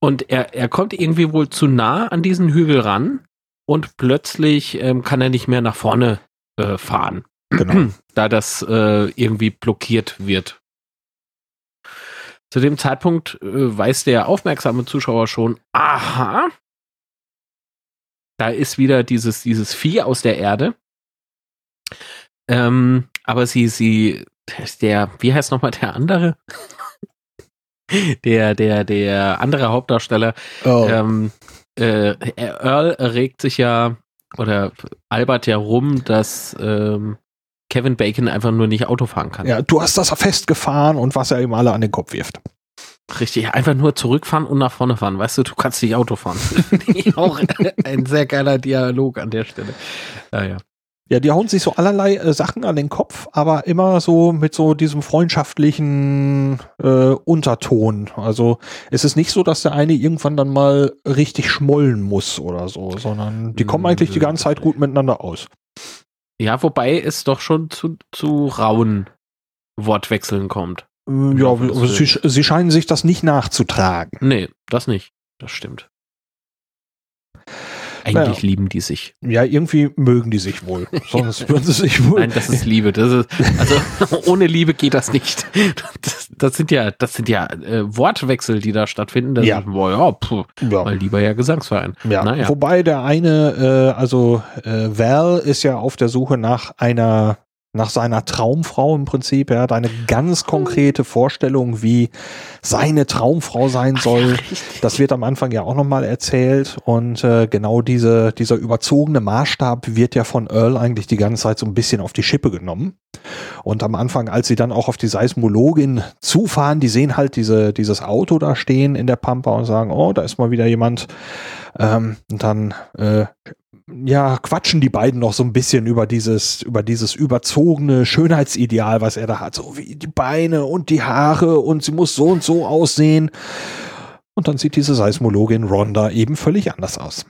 Und er, er kommt irgendwie wohl zu nah an diesen Hügel ran und plötzlich ähm, kann er nicht mehr nach vorne äh, fahren. Genau. da das äh, irgendwie blockiert wird. Zu dem Zeitpunkt äh, weiß der aufmerksame Zuschauer schon, aha, da ist wieder dieses, dieses Vieh aus der Erde. Ähm, aber sie, sie, der, wie heißt nochmal der andere? der, der, der andere Hauptdarsteller, oh. ähm, äh, Earl regt sich ja oder albert ja rum, dass ähm, Kevin Bacon einfach nur nicht Auto fahren kann. Ja, du hast das festgefahren und was er ihm alle an den Kopf wirft. Richtig, einfach nur zurückfahren und nach vorne fahren. Weißt du, du kannst nicht Auto fahren. auch ein sehr geiler Dialog an der Stelle. Ja, ja. Die hauen sich so allerlei äh, Sachen an den Kopf, aber immer so mit so diesem freundschaftlichen äh, Unterton. Also es ist nicht so, dass der eine irgendwann dann mal richtig schmollen muss oder so, sondern die kommen eigentlich die ganze Zeit gut miteinander aus. Ja, wobei es doch schon zu, zu rauen Wortwechseln kommt. Äh, ja, sie, sie scheinen sich das nicht nachzutragen. Nee, das nicht. Das stimmt. Eigentlich naja. lieben die sich. Ja, irgendwie mögen die sich wohl. Sonst würden sie sich wohl. Nein, das ist Liebe. Das ist, also ohne Liebe geht das nicht. Das, das sind ja, das sind ja äh, Wortwechsel, die da stattfinden. Das ja. Ist, boah, ja, puh, ja. Mal lieber ja Gesangsverein. Ja. Naja. Wobei der eine, äh, also äh, Val ist ja auf der Suche nach einer nach seiner Traumfrau im Prinzip. Er hat eine ganz konkrete Vorstellung, wie seine Traumfrau sein soll. Das wird am Anfang ja auch nochmal erzählt. Und äh, genau diese, dieser überzogene Maßstab wird ja von Earl eigentlich die ganze Zeit so ein bisschen auf die Schippe genommen. Und am Anfang, als sie dann auch auf die Seismologin zufahren, die sehen halt diese, dieses Auto da stehen in der Pampa und sagen, oh, da ist mal wieder jemand. Ähm, und dann äh, ja, quatschen die beiden noch so ein bisschen über dieses, über dieses überzogene Schönheitsideal, was er da hat. So wie die Beine und die Haare und sie muss so und so aussehen. Und dann sieht diese Seismologin Rhonda eben völlig anders aus.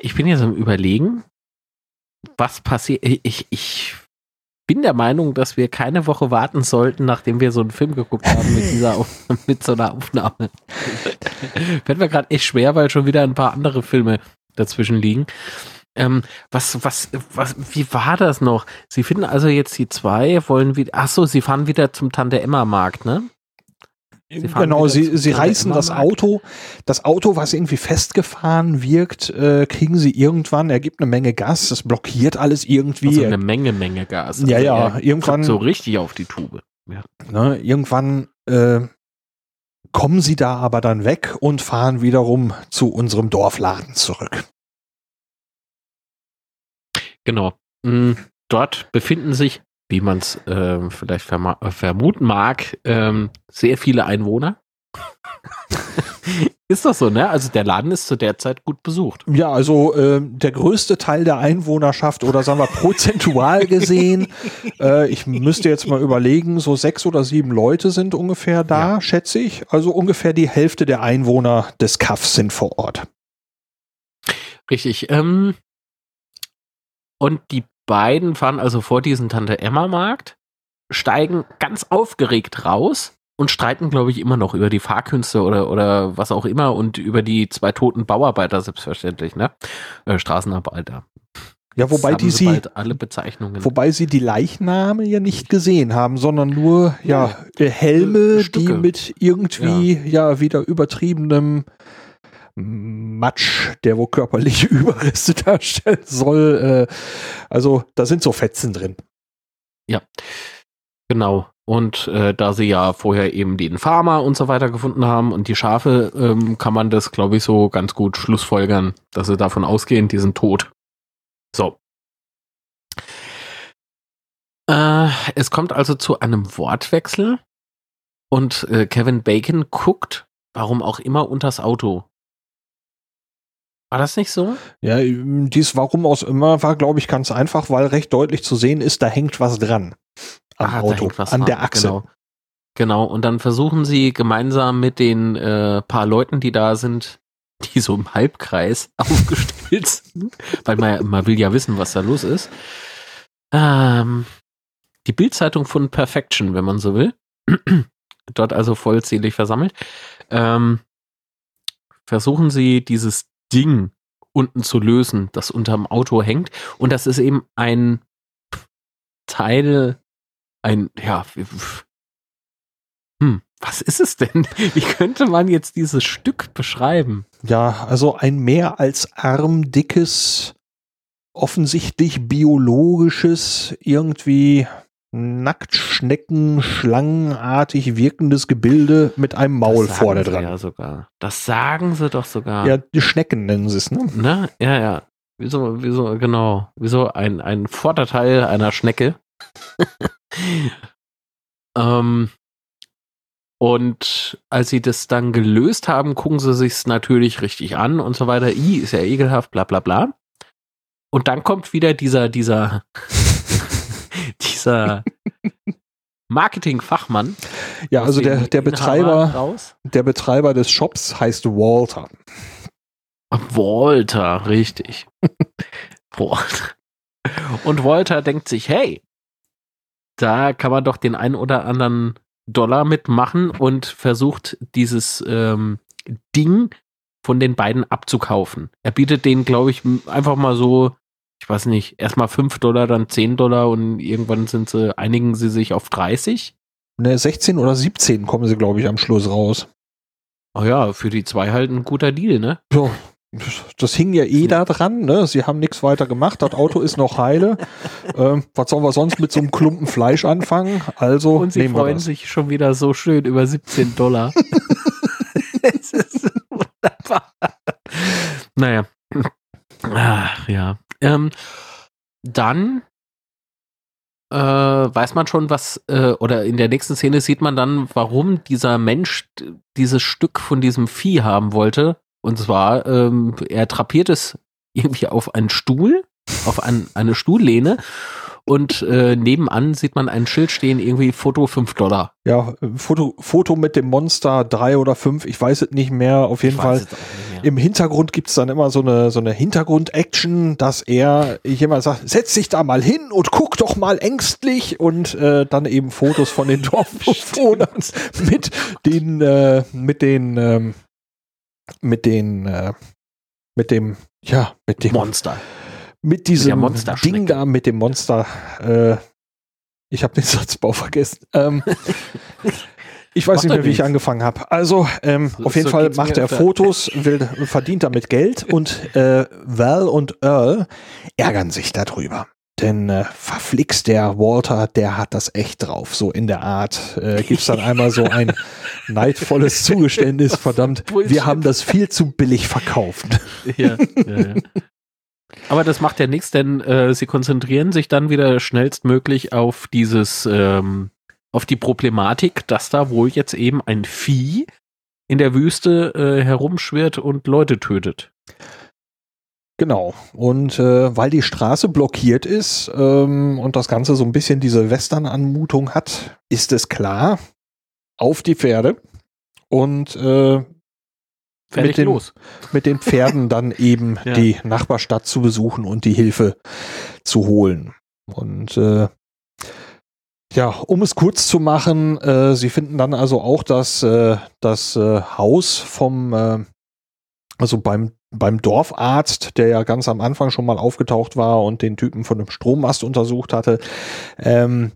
Ich bin jetzt am Überlegen, was passiert. Ich, ich bin der Meinung, dass wir keine Woche warten sollten, nachdem wir so einen Film geguckt haben mit dieser mit so einer Aufnahme. Fällt mir gerade echt schwer, weil schon wieder ein paar andere Filme dazwischen liegen. Ähm, was, was, was, wie war das noch? Sie finden also jetzt die zwei, wollen wieder, ach so, sie fahren wieder zum Tante Emma Markt, ne? Sie genau, sie, sie reißen das Auto, das Auto, was irgendwie festgefahren wirkt, äh, kriegen sie irgendwann, er gibt eine Menge Gas, das blockiert alles irgendwie. Also eine Menge, Menge Gas. Also ja, ja, irgendwann. So richtig auf die Tube. Ja. Ne, irgendwann äh, kommen sie da aber dann weg und fahren wiederum zu unserem Dorfladen zurück. Genau. Mhm. Dort befinden sich wie man es äh, vielleicht vermuten mag, ähm, sehr viele Einwohner. ist das so, ne? Also der Laden ist zu der Zeit gut besucht. Ja, also äh, der größte Teil der Einwohnerschaft oder sagen wir prozentual gesehen, äh, ich müsste jetzt mal überlegen, so sechs oder sieben Leute sind ungefähr da, ja. schätze ich. Also ungefähr die Hälfte der Einwohner des Kaffs sind vor Ort. Richtig. Ähm, und die beiden fahren also vor diesen Tante-Emma-Markt, steigen ganz aufgeregt raus und streiten, glaube ich, immer noch über die Fahrkünste oder, oder was auch immer und über die zwei toten Bauarbeiter selbstverständlich, ne? Äh, Straßenarbeiter. Ja, wobei die sie alle Bezeichnungen. Wobei sie die Leichname ja nicht gesehen haben, sondern nur ja, ja Helme, Stücke. die mit irgendwie ja. ja wieder übertriebenem Matsch, der wo körperliche Überreste darstellen soll. Äh, also da sind so Fetzen drin. Ja, genau. Und äh, da sie ja vorher eben den Farmer und so weiter gefunden haben und die Schafe, ähm, kann man das, glaube ich, so ganz gut schlussfolgern, dass sie davon ausgehen, die sind tot. So. Äh, es kommt also zu einem Wortwechsel und äh, Kevin Bacon guckt, warum auch immer, unters Auto. War das nicht so? Ja, dies Warum aus immer war, glaube ich, ganz einfach, weil recht deutlich zu sehen ist, da hängt was dran. Am Aha, Auto, an dran. der Achse. Genau. genau. und dann versuchen sie gemeinsam mit den äh, paar Leuten, die da sind, die so im Halbkreis aufgestellt sind, weil man, man will ja wissen, was da los ist. Ähm, die Bildzeitung von Perfection, wenn man so will. Dort also vollzählig versammelt. Ähm, versuchen sie dieses Ding unten zu lösen, das unterm Auto hängt. Und das ist eben ein Teil, ein, ja, hm, was ist es denn? Wie könnte man jetzt dieses Stück beschreiben? Ja, also ein mehr als armdickes, offensichtlich biologisches, irgendwie Nacktschnecken, schlangenartig wirkendes Gebilde mit einem Maul vorne dran. Ja, sogar. Das sagen sie doch sogar. Ja, die Schnecken nennen sie es, ne? Ne? Ja, ja. Wieso, wieso, genau. Wieso ein, ein Vorderteil einer Schnecke. ähm, Und als sie das dann gelöst haben, gucken sie sich's natürlich richtig an und so weiter. I ist ja ekelhaft, bla bla bla. Und dann kommt wieder dieser, dieser, dieser Marketing-Fachmann. Ja, also der, der Betreiber, der Betreiber des Shops heißt Walter. Walter, richtig. Und Walter denkt sich, hey, da kann man doch den einen oder anderen Dollar mitmachen und versucht dieses ähm, Ding von den beiden abzukaufen. Er bietet denen, glaube ich, einfach mal so, ich weiß nicht, erstmal 5 Dollar, dann 10 Dollar und irgendwann sind sie, einigen sie sich auf 30. Ne, 16 oder 17 kommen sie, glaube ich, am Schluss raus. Oh ja, für die zwei halt ein guter Deal, ne? So, das hing ja eh da dran, ne? Sie haben nichts weiter gemacht, das Auto ist noch heile. ähm, was sollen wir sonst mit so einem Klumpen Fleisch anfangen? Also Und sie freuen sich schon wieder so schön über 17 Dollar. es ist wunderbar. Naja. Ach, ja. Ähm, dann äh, weiß man schon, was, äh, oder in der nächsten Szene sieht man dann, warum dieser Mensch dieses Stück von diesem Vieh haben wollte. Und zwar, ähm, er drapiert es irgendwie auf einen Stuhl, auf ein, eine Stuhllehne. Und äh, nebenan sieht man ein Schild stehen, irgendwie Foto 5 Dollar. Ja, Foto, Foto mit dem Monster, drei oder fünf, ich weiß es nicht mehr. Auf jeden Fall. Es. Im Hintergrund gibt's dann immer so eine, so eine Hintergrund-Action, dass er jemand sagt, setz dich da mal hin und guck doch mal ängstlich und äh, dann eben Fotos von den Dorfbewohnern mit den, äh, mit den, ähm, mit den, äh, mit dem, ja, mit dem, Monster. mit diesem Monsterschnecke. Ding da, mit dem Monster, äh, ich habe den Satzbau vergessen. Ähm, ich weiß Macht nicht mehr, wie ich angefangen habe. Also, ähm, So- auf jeden so Fall macht er. Fotos, will, verdient damit Geld und äh, Val und Earl ärgern sich darüber. Denn äh, verflixt der Walter, der hat das echt drauf, so in der Art. Äh, gibt's dann einmal so ein neidvolles Zugeständnis, verdammt, wir haben das viel zu billig verkauft. ja, ja, ja. Aber das macht ja nichts, denn äh, sie konzentrieren sich dann wieder schnellstmöglich auf dieses, ähm, auf die Problematik, dass da wohl jetzt eben ein Vieh in der Wüste äh, herumschwirrt und Leute tötet. Genau. Und äh, weil die Straße blockiert ist ähm, und das Ganze so ein bisschen diese Western-Anmutung hat, ist es klar, auf die Pferde und äh, Mit den- los. mit den Pferden dann eben Ja. die Nachbarstadt zu besuchen und die Hilfe zu holen. Und äh, ja, um es kurz zu machen, äh, sie finden dann also auch das, äh, das äh, Haus vom, äh, also beim, beim Dorfarzt, der ja ganz am Anfang schon mal aufgetaucht war und den Typen von dem Strommast untersucht hatte. Ähm,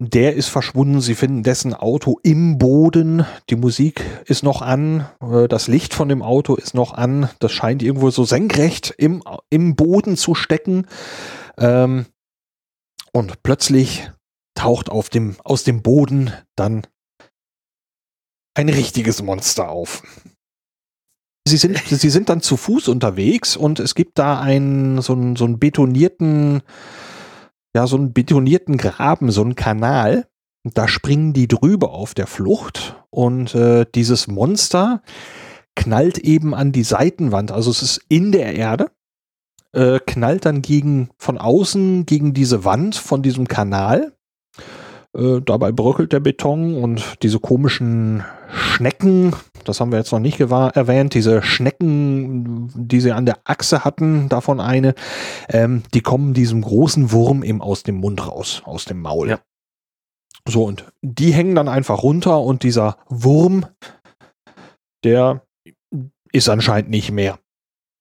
der ist verschwunden. Sie finden dessen Auto im Boden. Die Musik ist noch an. Äh, Das Licht von dem Auto ist noch an. Das scheint irgendwo so senkrecht im, im Boden zu stecken. Ähm, und plötzlich taucht auf dem, aus dem Boden dann ein richtiges Monster auf. Sie sind, sie sind dann zu Fuß unterwegs und es gibt da einen, so einen, so einen betonierten, ja, so einen betonierten Graben, so einen Kanal. Da springen die drüber auf der Flucht und äh, dieses Monster knallt eben an die Seitenwand. Also es ist in der Erde, äh, knallt dann gegen, von außen gegen diese Wand von diesem Kanal. Äh, dabei bröckelt der Beton und diese komischen Schnecken, das haben wir jetzt noch nicht erwähnt, diese Schnecken, die sie an der Achse hatten, davon eine, ähm, die kommen diesem großen Wurm eben aus dem Mund raus, aus dem Maul. Ja. So, und die hängen dann einfach runter und dieser Wurm, der ist anscheinend nicht mehr.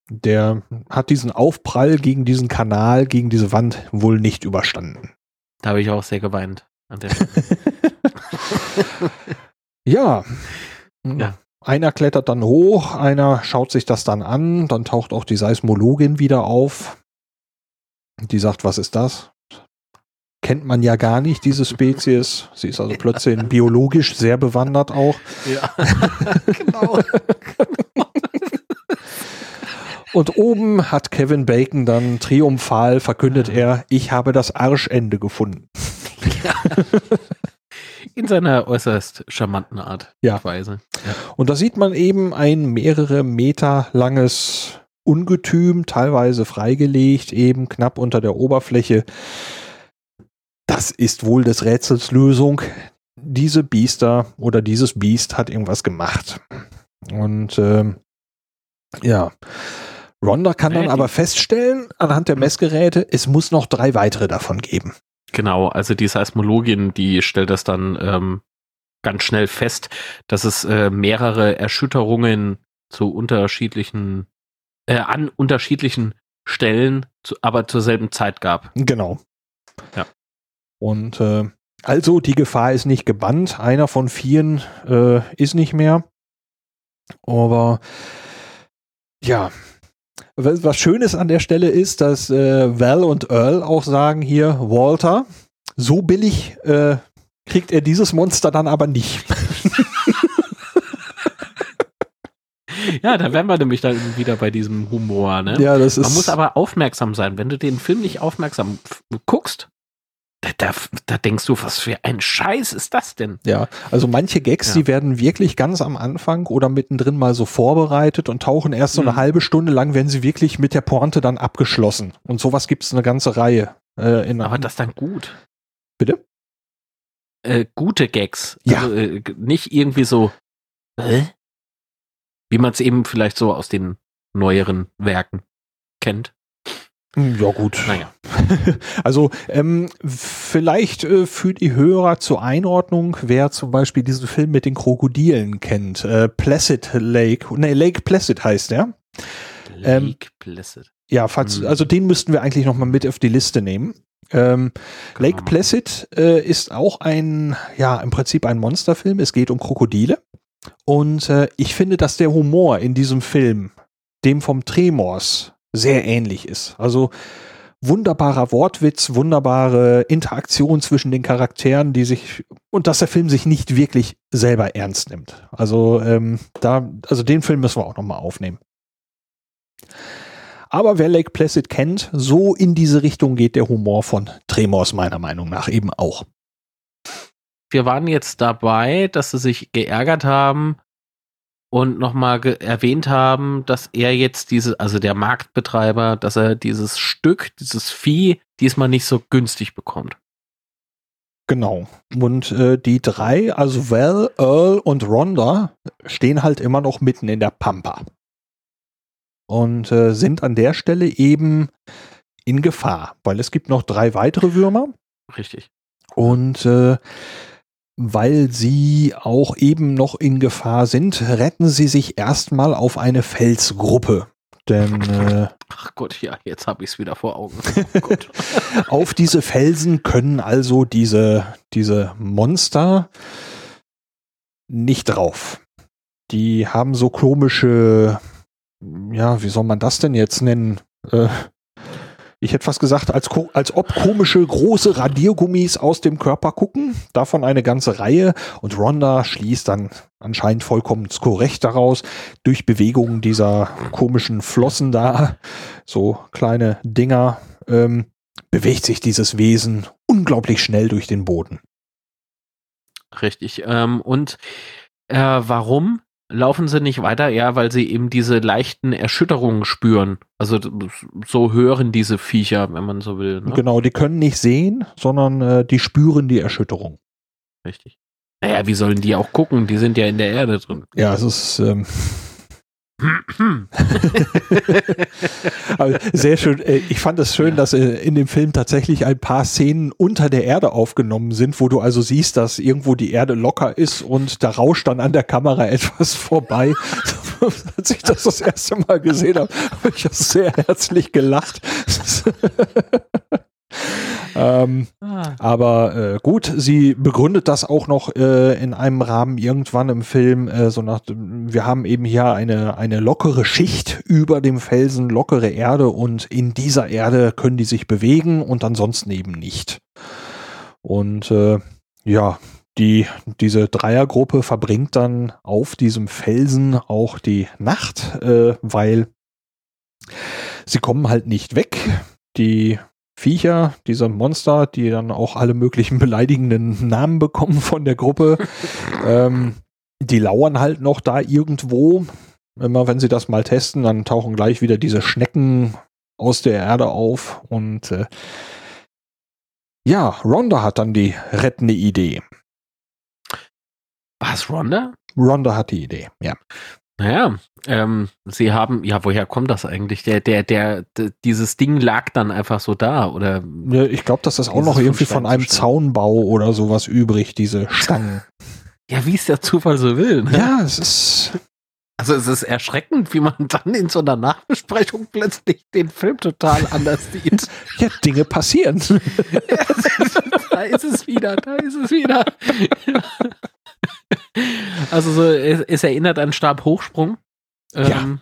Der hat diesen Aufprall gegen diesen Kanal, gegen diese Wand wohl nicht überstanden. Da habe ich auch sehr geweint. An der. Ja. Ja. Einer klettert dann hoch, einer schaut sich das dann an, dann taucht auch die Seismologin wieder auf. Die sagt, was ist das? Kennt man ja gar nicht, diese Spezies. Sie ist also plötzlich biologisch sehr bewandert auch. ja, genau. Und oben hat Kevin Bacon dann triumphal verkündet er, ich habe das Arschende gefunden. In seiner äußerst charmanten Art Ja. Weise. Ja. Und da sieht man eben ein mehrere Meter langes Ungetüm, teilweise freigelegt, eben knapp unter der Oberfläche. Das ist wohl des Rätsels Lösung. Diese Biester oder dieses Biest hat irgendwas gemacht. Und ähm, ja, Ronda kann dann aber feststellen, anhand der Messgeräte, es muss noch drei weitere davon geben. Genau, also die Seismologin, die stellt das dann ähm, ganz schnell fest, dass es äh, mehrere Erschütterungen zu unterschiedlichen, äh, an unterschiedlichen Stellen, zu, aber zur selben Zeit gab. Genau. Ja. Und äh, also die Gefahr ist nicht gebannt. Einer von vieren äh, ist nicht mehr. Aber ja, was was Schönes an der Stelle ist, dass äh, Val und Earl auch sagen hier, Walter, so billig äh, kriegt er dieses Monster dann aber nicht. Ja, da wären wir nämlich dann wieder bei diesem Humor, ne? ja, das ist. Man muss aber aufmerksam sein. Wenn du den Film nicht aufmerksam guckst, da, da, da denkst du, was für ein Scheiß ist das denn? Ja, also manche Gags, Ja. die werden wirklich ganz am Anfang oder mittendrin mal so vorbereitet und tauchen erst so eine Mhm. halbe Stunde lang, wenn sie wirklich mit der Pointe dann abgeschlossen. Und sowas gibt's eine ganze Reihe. Äh, in Aber das dann gut. Bitte? Äh, gute Gags. Ja. Also, äh, nicht irgendwie so, hä? Wie man es eben vielleicht so aus den neueren Werken kennt. Hm, Ja, gut. Naja. Also ähm, vielleicht äh, für die Hörer zur Einordnung, wer zum Beispiel diesen Film mit den Krokodilen kennt. Äh, Placid Lake, nee, Lake Placid heißt der. Ähm, Lake Placid. Ja, falls, Mhm. also den müssten wir eigentlich noch mal mit auf die Liste nehmen. Ähm, Lake Genau. Placid äh, ist auch ein, ja, im Prinzip ein Monsterfilm. Es geht um Krokodile. Und äh, ich finde, dass der Humor in diesem Film dem vom Tremors sehr ähnlich ist. Also wunderbarer Wortwitz, wunderbare Interaktion zwischen den Charakteren, die sich und dass der Film sich nicht wirklich selber ernst nimmt. Also ähm, da, also den Film müssen wir auch noch mal aufnehmen. Aber wer Lake Placid kennt, so in diese Richtung geht der Humor von Tremors meiner Meinung nach eben auch. Wir waren jetzt dabei, dass sie sich geärgert haben und nochmal erwähnt haben, dass er jetzt diese, also der Marktbetreiber, dass er dieses Stück, dieses Vieh diesmal nicht so günstig bekommt. Genau. Und äh, die drei, also Val, Earl und Rhonda, stehen halt immer noch mitten in der Pampa. Und äh, sind an der Stelle eben in Gefahr, weil es gibt noch drei weitere Würmer. Richtig. Und äh, weil sie auch eben noch in Gefahr sind, retten sie sich erstmal auf eine Felsgruppe. Denn äh, Ach Gott, ja, jetzt habe ich es wieder vor Augen. Oh auf diese Felsen können also diese, diese Monster nicht drauf. Die haben so komische, ja, wie soll man das denn jetzt nennen? Äh, ich hätte fast gesagt, als, als ob komische große Radiergummis aus dem Körper gucken. Davon eine ganze Reihe. Und Rhonda schließt dann anscheinend vollkommen korrekt daraus, durch Bewegungen dieser komischen Flossen da, so kleine Dinger, ähm, bewegt sich dieses Wesen unglaublich schnell durch den Boden. Richtig. Ähm, und äh, warum laufen sie nicht weiter? Ja, weil sie eben diese leichten Erschütterungen spüren. Also so hören diese Viecher, wenn man so will. Ne? Genau, die können nicht sehen, sondern äh, die spüren die Erschütterung. Richtig. Naja, wie sollen die auch gucken? Die sind ja in der Erde drin. Ja, es ist ähm, sehr schön. Äh, Ich fand es schön, dass äh, in dem Film tatsächlich ein paar Szenen unter der Erde aufgenommen sind, wo du also siehst, dass irgendwo die Erde locker ist und da rauscht dann an der Kamera etwas vorbei. Als ich das das erste Mal gesehen habe, habe ich das sehr herzlich gelacht. ähm, Ah. aber äh, gut, sie begründet das auch noch äh, in einem Rahmen irgendwann im Film, äh, so nach, wir haben eben hier eine, eine lockere Schicht über dem Felsen, lockere Erde und in dieser Erde können die sich bewegen und ansonsten eben nicht. Und äh, ja, die, diese Dreiergruppe verbringt dann auf diesem Felsen auch die Nacht, äh, weil sie kommen halt nicht weg. Die Viecher, diese Monster, die dann auch alle möglichen beleidigenden Namen bekommen von der Gruppe. ähm, die lauern halt noch da irgendwo. Immer wenn sie das mal testen, dann tauchen gleich wieder diese Schnecken aus der Erde auf. Und äh, ja, Rhonda hat dann die rettende Idee. Was, Rhonda? Rhonda hat die Idee, ja. Naja, ähm, sie haben, ja, woher kommt das eigentlich? Der, der, der, der dieses Ding lag dann einfach so da, oder? Ja, ich glaube, das ist auch noch von irgendwie von zu einem Stein. Zaunbau oder sowas übrig, diese Stangen. Ja, wie es der Zufall so will. Ne? ja, es ist. Also es ist erschreckend, wie man dann in so einer Nachbesprechung plötzlich den Film total anders sieht. Ja, Dinge passieren. da ist es wieder, da ist es wieder. Also so, es, es erinnert an Stabhochsprung. Ähm,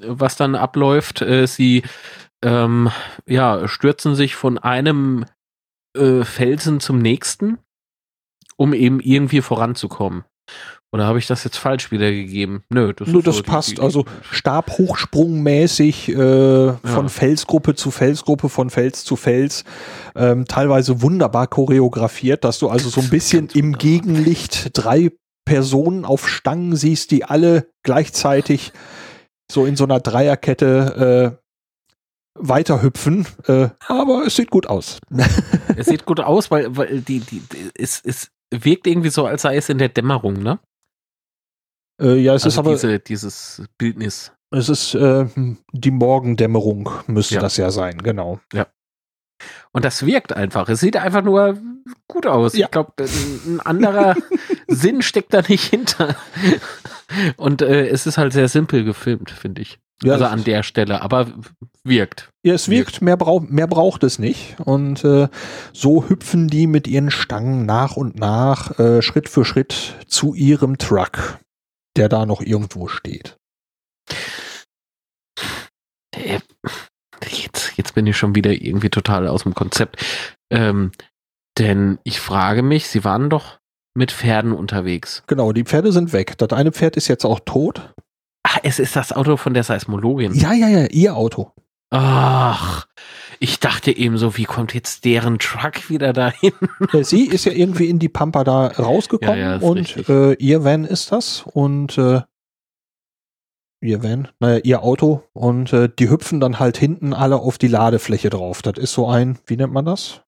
Was dann abläuft, äh, sie ähm, ja, stürzen sich von einem äh, Felsen zum nächsten, um eben irgendwie voranzukommen. Oder habe ich das jetzt falsch wiedergegeben? Nö, das, ist das so passt. die- Also Stabhochsprungmäßig äh, von Felsgruppe zu Felsgruppe, von Fels zu Fels. Ähm, teilweise wunderbar choreografiert, dass du also so ein bisschen im. Gegenlicht drei Personen auf Stangen siehst, die alle gleichzeitig so in so einer Dreierkette äh, weiterhüpfen. Äh, aber es sieht gut aus. Es sieht gut aus, weil, weil die, die, die es, es wirkt irgendwie so, als sei es in der Dämmerung, ne? Äh, ja, es ist also aber diese, dieses Bildnis. es ist äh, die Morgendämmerung müsste Ja. das ja sein, genau. Und das wirkt einfach. Es sieht einfach nur gut aus. Ja. Ich glaube, ein anderer Sinn steckt da nicht hinter. Und äh, es ist halt sehr simpel gefilmt, finde ich. Ja, also an ist- der Stelle, aber wirkt. Ja, es wirkt, mehr, brau mehr braucht es nicht. Und äh, so hüpfen die mit ihren Stangen nach und nach, äh, Schritt für Schritt zu ihrem Truck, der da noch irgendwo steht. Äh, Jetzt, jetzt bin ich schon wieder irgendwie total aus dem Konzept. Ähm, denn ich frage mich, sie waren doch mit Pferden unterwegs. Genau, die Pferde sind weg. Das eine Pferd ist jetzt auch tot. Ach, es ist das Auto von der Seismologin. Ja, ja, ja, ihr Auto. Ach, ich dachte eben so, wie kommt jetzt deren Truck wieder dahin? Sie ist ja irgendwie in die Pampa da rausgekommen Ja, ja, und äh, ihr Van ist das und äh, ihr Van, naja, ihr Auto und äh, die hüpfen dann halt hinten alle auf die Ladefläche drauf. Das ist so ein, wie nennt man das?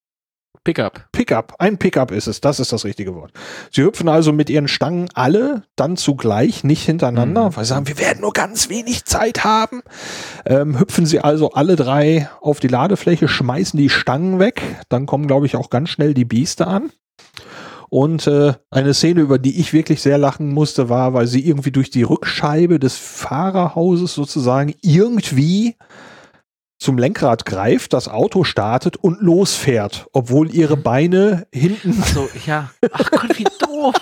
Pickup. Pickup. Ein Pickup ist es, das ist das richtige Wort. Sie hüpfen also mit ihren Stangen alle dann zugleich, nicht hintereinander, Mhm. weil sie sagen, wir werden nur ganz wenig Zeit haben. Ähm, hüpfen sie also alle drei auf die Ladefläche, schmeißen die Stangen weg. Dann kommen, glaube ich, auch ganz schnell die Biester an. Und äh, eine Szene, über die ich wirklich sehr lachen musste, war, weil sie irgendwie durch die Rückscheibe des Fahrerhauses sozusagen irgendwie zum Lenkrad greift, das Auto startet und losfährt, obwohl ihre Beine hinten. So, ja. Ach Gott, wie doof.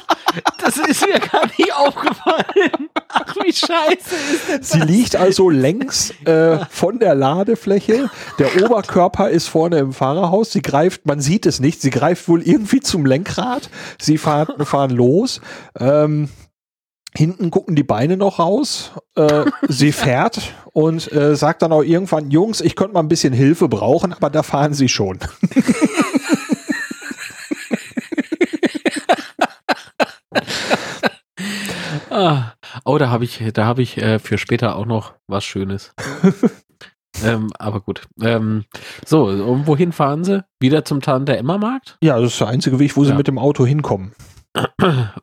Das ist mir gar nicht aufgefallen. Ach, wie scheiße ist denn das? Sie liegt also längs äh, von der Ladefläche. Der Oberkörper ist vorne im Fahrerhaus. Sie greift, man sieht es nicht, sie greift wohl irgendwie zum Lenkrad. Sie fahren, fahren los. Ähm, Hinten gucken die Beine noch raus. Äh, sie fährt und äh, sagt dann auch irgendwann, Jungs, ich könnte mal ein bisschen Hilfe brauchen, aber da fahren sie schon. Ah, oh, da habe ich, da habe ich äh, für später auch noch was Schönes. ähm, aber gut. Ähm, so, und wohin fahren sie? Wieder zum Tante Emma Markt? Ja, das ist der einzige Weg, wo sie Ja. mit dem Auto hinkommen.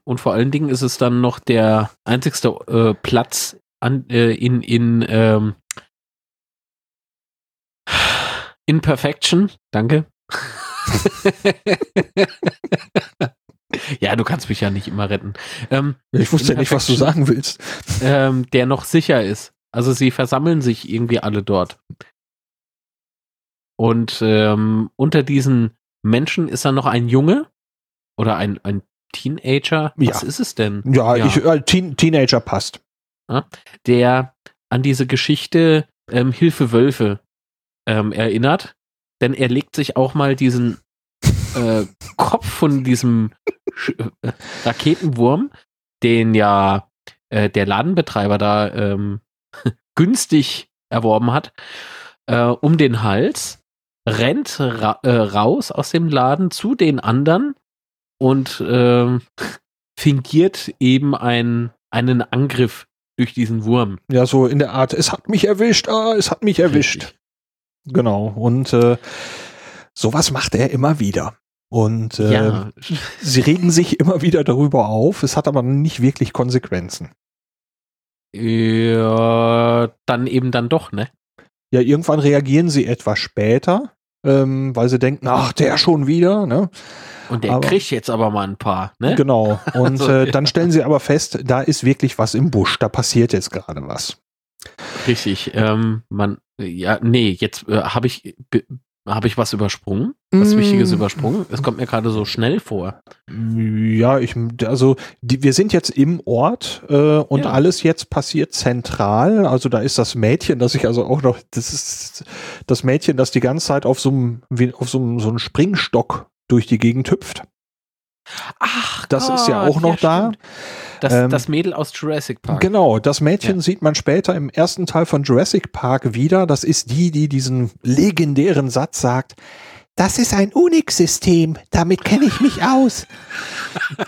Und vor allen Dingen ist es dann noch der einzigste äh, Platz an, äh, in, in, ähm, in Perfection. Danke. ja, du kannst mich ja nicht immer retten. Ähm, Ich wusste ja nicht, was du sagen willst. ähm, der noch sicher ist. Also sie versammeln sich irgendwie alle dort. Und ähm, unter diesen Menschen ist dann noch ein Junge oder ein, ein Teenager. Was Ja. ist es denn? Ja, Ja. Ich, äh, Teen, Teenager passt. Der an diese Geschichte ähm, Hilfe Wölfe ähm, erinnert. Denn er legt sich auch mal diesen äh, Kopf von diesem Sch- äh, Raketenwurm, den ja äh, der Ladenbetreiber da ähm, günstig erworben hat, äh, um den Hals rennt ra äh, raus aus dem Laden zu den anderen und äh, fingiert eben ein, einen Angriff durch diesen Wurm. Ja, so in der Art, es hat mich erwischt, ah, es hat mich erwischt. Richtig. Genau. Und äh, sowas macht er immer wieder. Und äh, ja. sie regen sich immer wieder darüber auf. Es hat aber nicht wirklich Konsequenzen. Ja, dann eben dann doch, ne? Ja, irgendwann reagieren sie etwas später, ähm, weil sie denken, ach, der schon wieder, ne? Und der aber, kriegt jetzt aber mal ein paar, ne? Genau. Und also, äh, dann stellen sie aber fest, da ist wirklich was im Busch, da passiert jetzt gerade was. Richtig. Ähm, man, ja, nee, jetzt äh, habe ich habe ich was übersprungen? Was mm. Wichtiges übersprungen? Es kommt mir gerade so schnell vor. Ja, ich, also die, wir sind jetzt im Ort äh, und ja. alles jetzt passiert zentral. Also da ist das Mädchen, das ich also auch noch, das ist das Mädchen, das die ganze Zeit auf so einem, auf so einem, so einem Springstock durch die Gegend hüpft. Ach, das Gott, ist ja auch noch ja, da. Das, ähm, das Mädel aus Jurassic Park. Genau, das Mädchen ja. sieht man später im ersten Teil von Jurassic Park wieder. Das ist die, die diesen legendären Satz sagt. Das ist ein Unix-System, damit kenne ich mich aus.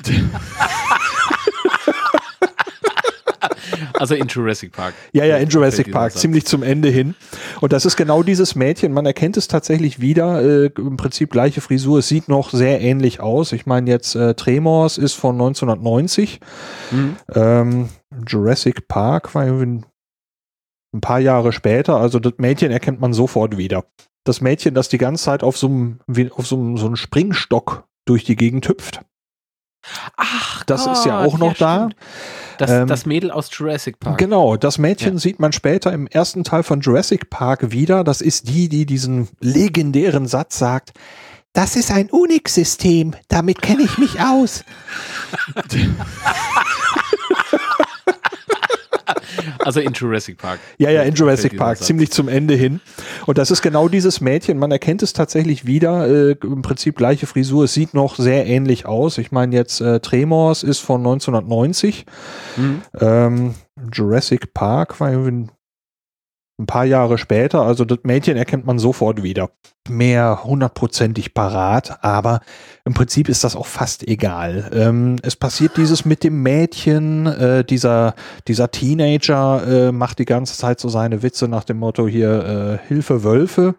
Also in Jurassic Park. Ja, ja, in Jurassic Park, ziemlich zum Ende hin. Und das ist genau dieses Mädchen. Man erkennt es tatsächlich wieder. Äh, Im Prinzip gleiche Frisur. Es sieht noch sehr ähnlich aus. Ich meine jetzt, äh, Tremors ist von 1990. Mhm. Ähm, Jurassic Park war ein paar Jahre später. Also das Mädchen erkennt man sofort wieder. Das Mädchen, das die ganze Zeit auf so einem, auf so einem, so einem Springstock durch die Gegend hüpft. Ach, das Gott, ist ja auch noch ja, da. Das, ähm, das Mädel aus Jurassic Park. Genau, das Mädchen ja. sieht man später im ersten Teil von Jurassic Park wieder. Das ist die, die diesen legendären Satz sagt. Das ist ein Unix-System, damit kenne ich mich aus. Also in Jurassic Park. Ja, ja, in Jurassic Park, ziemlich zum Ende hin. Und das ist genau dieses Mädchen. Man erkennt es tatsächlich wieder. Äh, Im Prinzip gleiche Frisur. Es sieht noch sehr ähnlich aus. Ich meine jetzt, äh, Tremors ist von 1990. Mhm. Ähm, Jurassic Park war irgendwie ein paar Jahre später, also das Mädchen erkennt man sofort wieder. Mehr hundertprozentig parat, aber im Prinzip ist das auch fast egal. Ähm, es passiert dieses mit dem Mädchen, äh, dieser, dieser Teenager äh, macht die ganze Zeit so seine Witze nach dem Motto hier, äh, Hilfe Wölfe.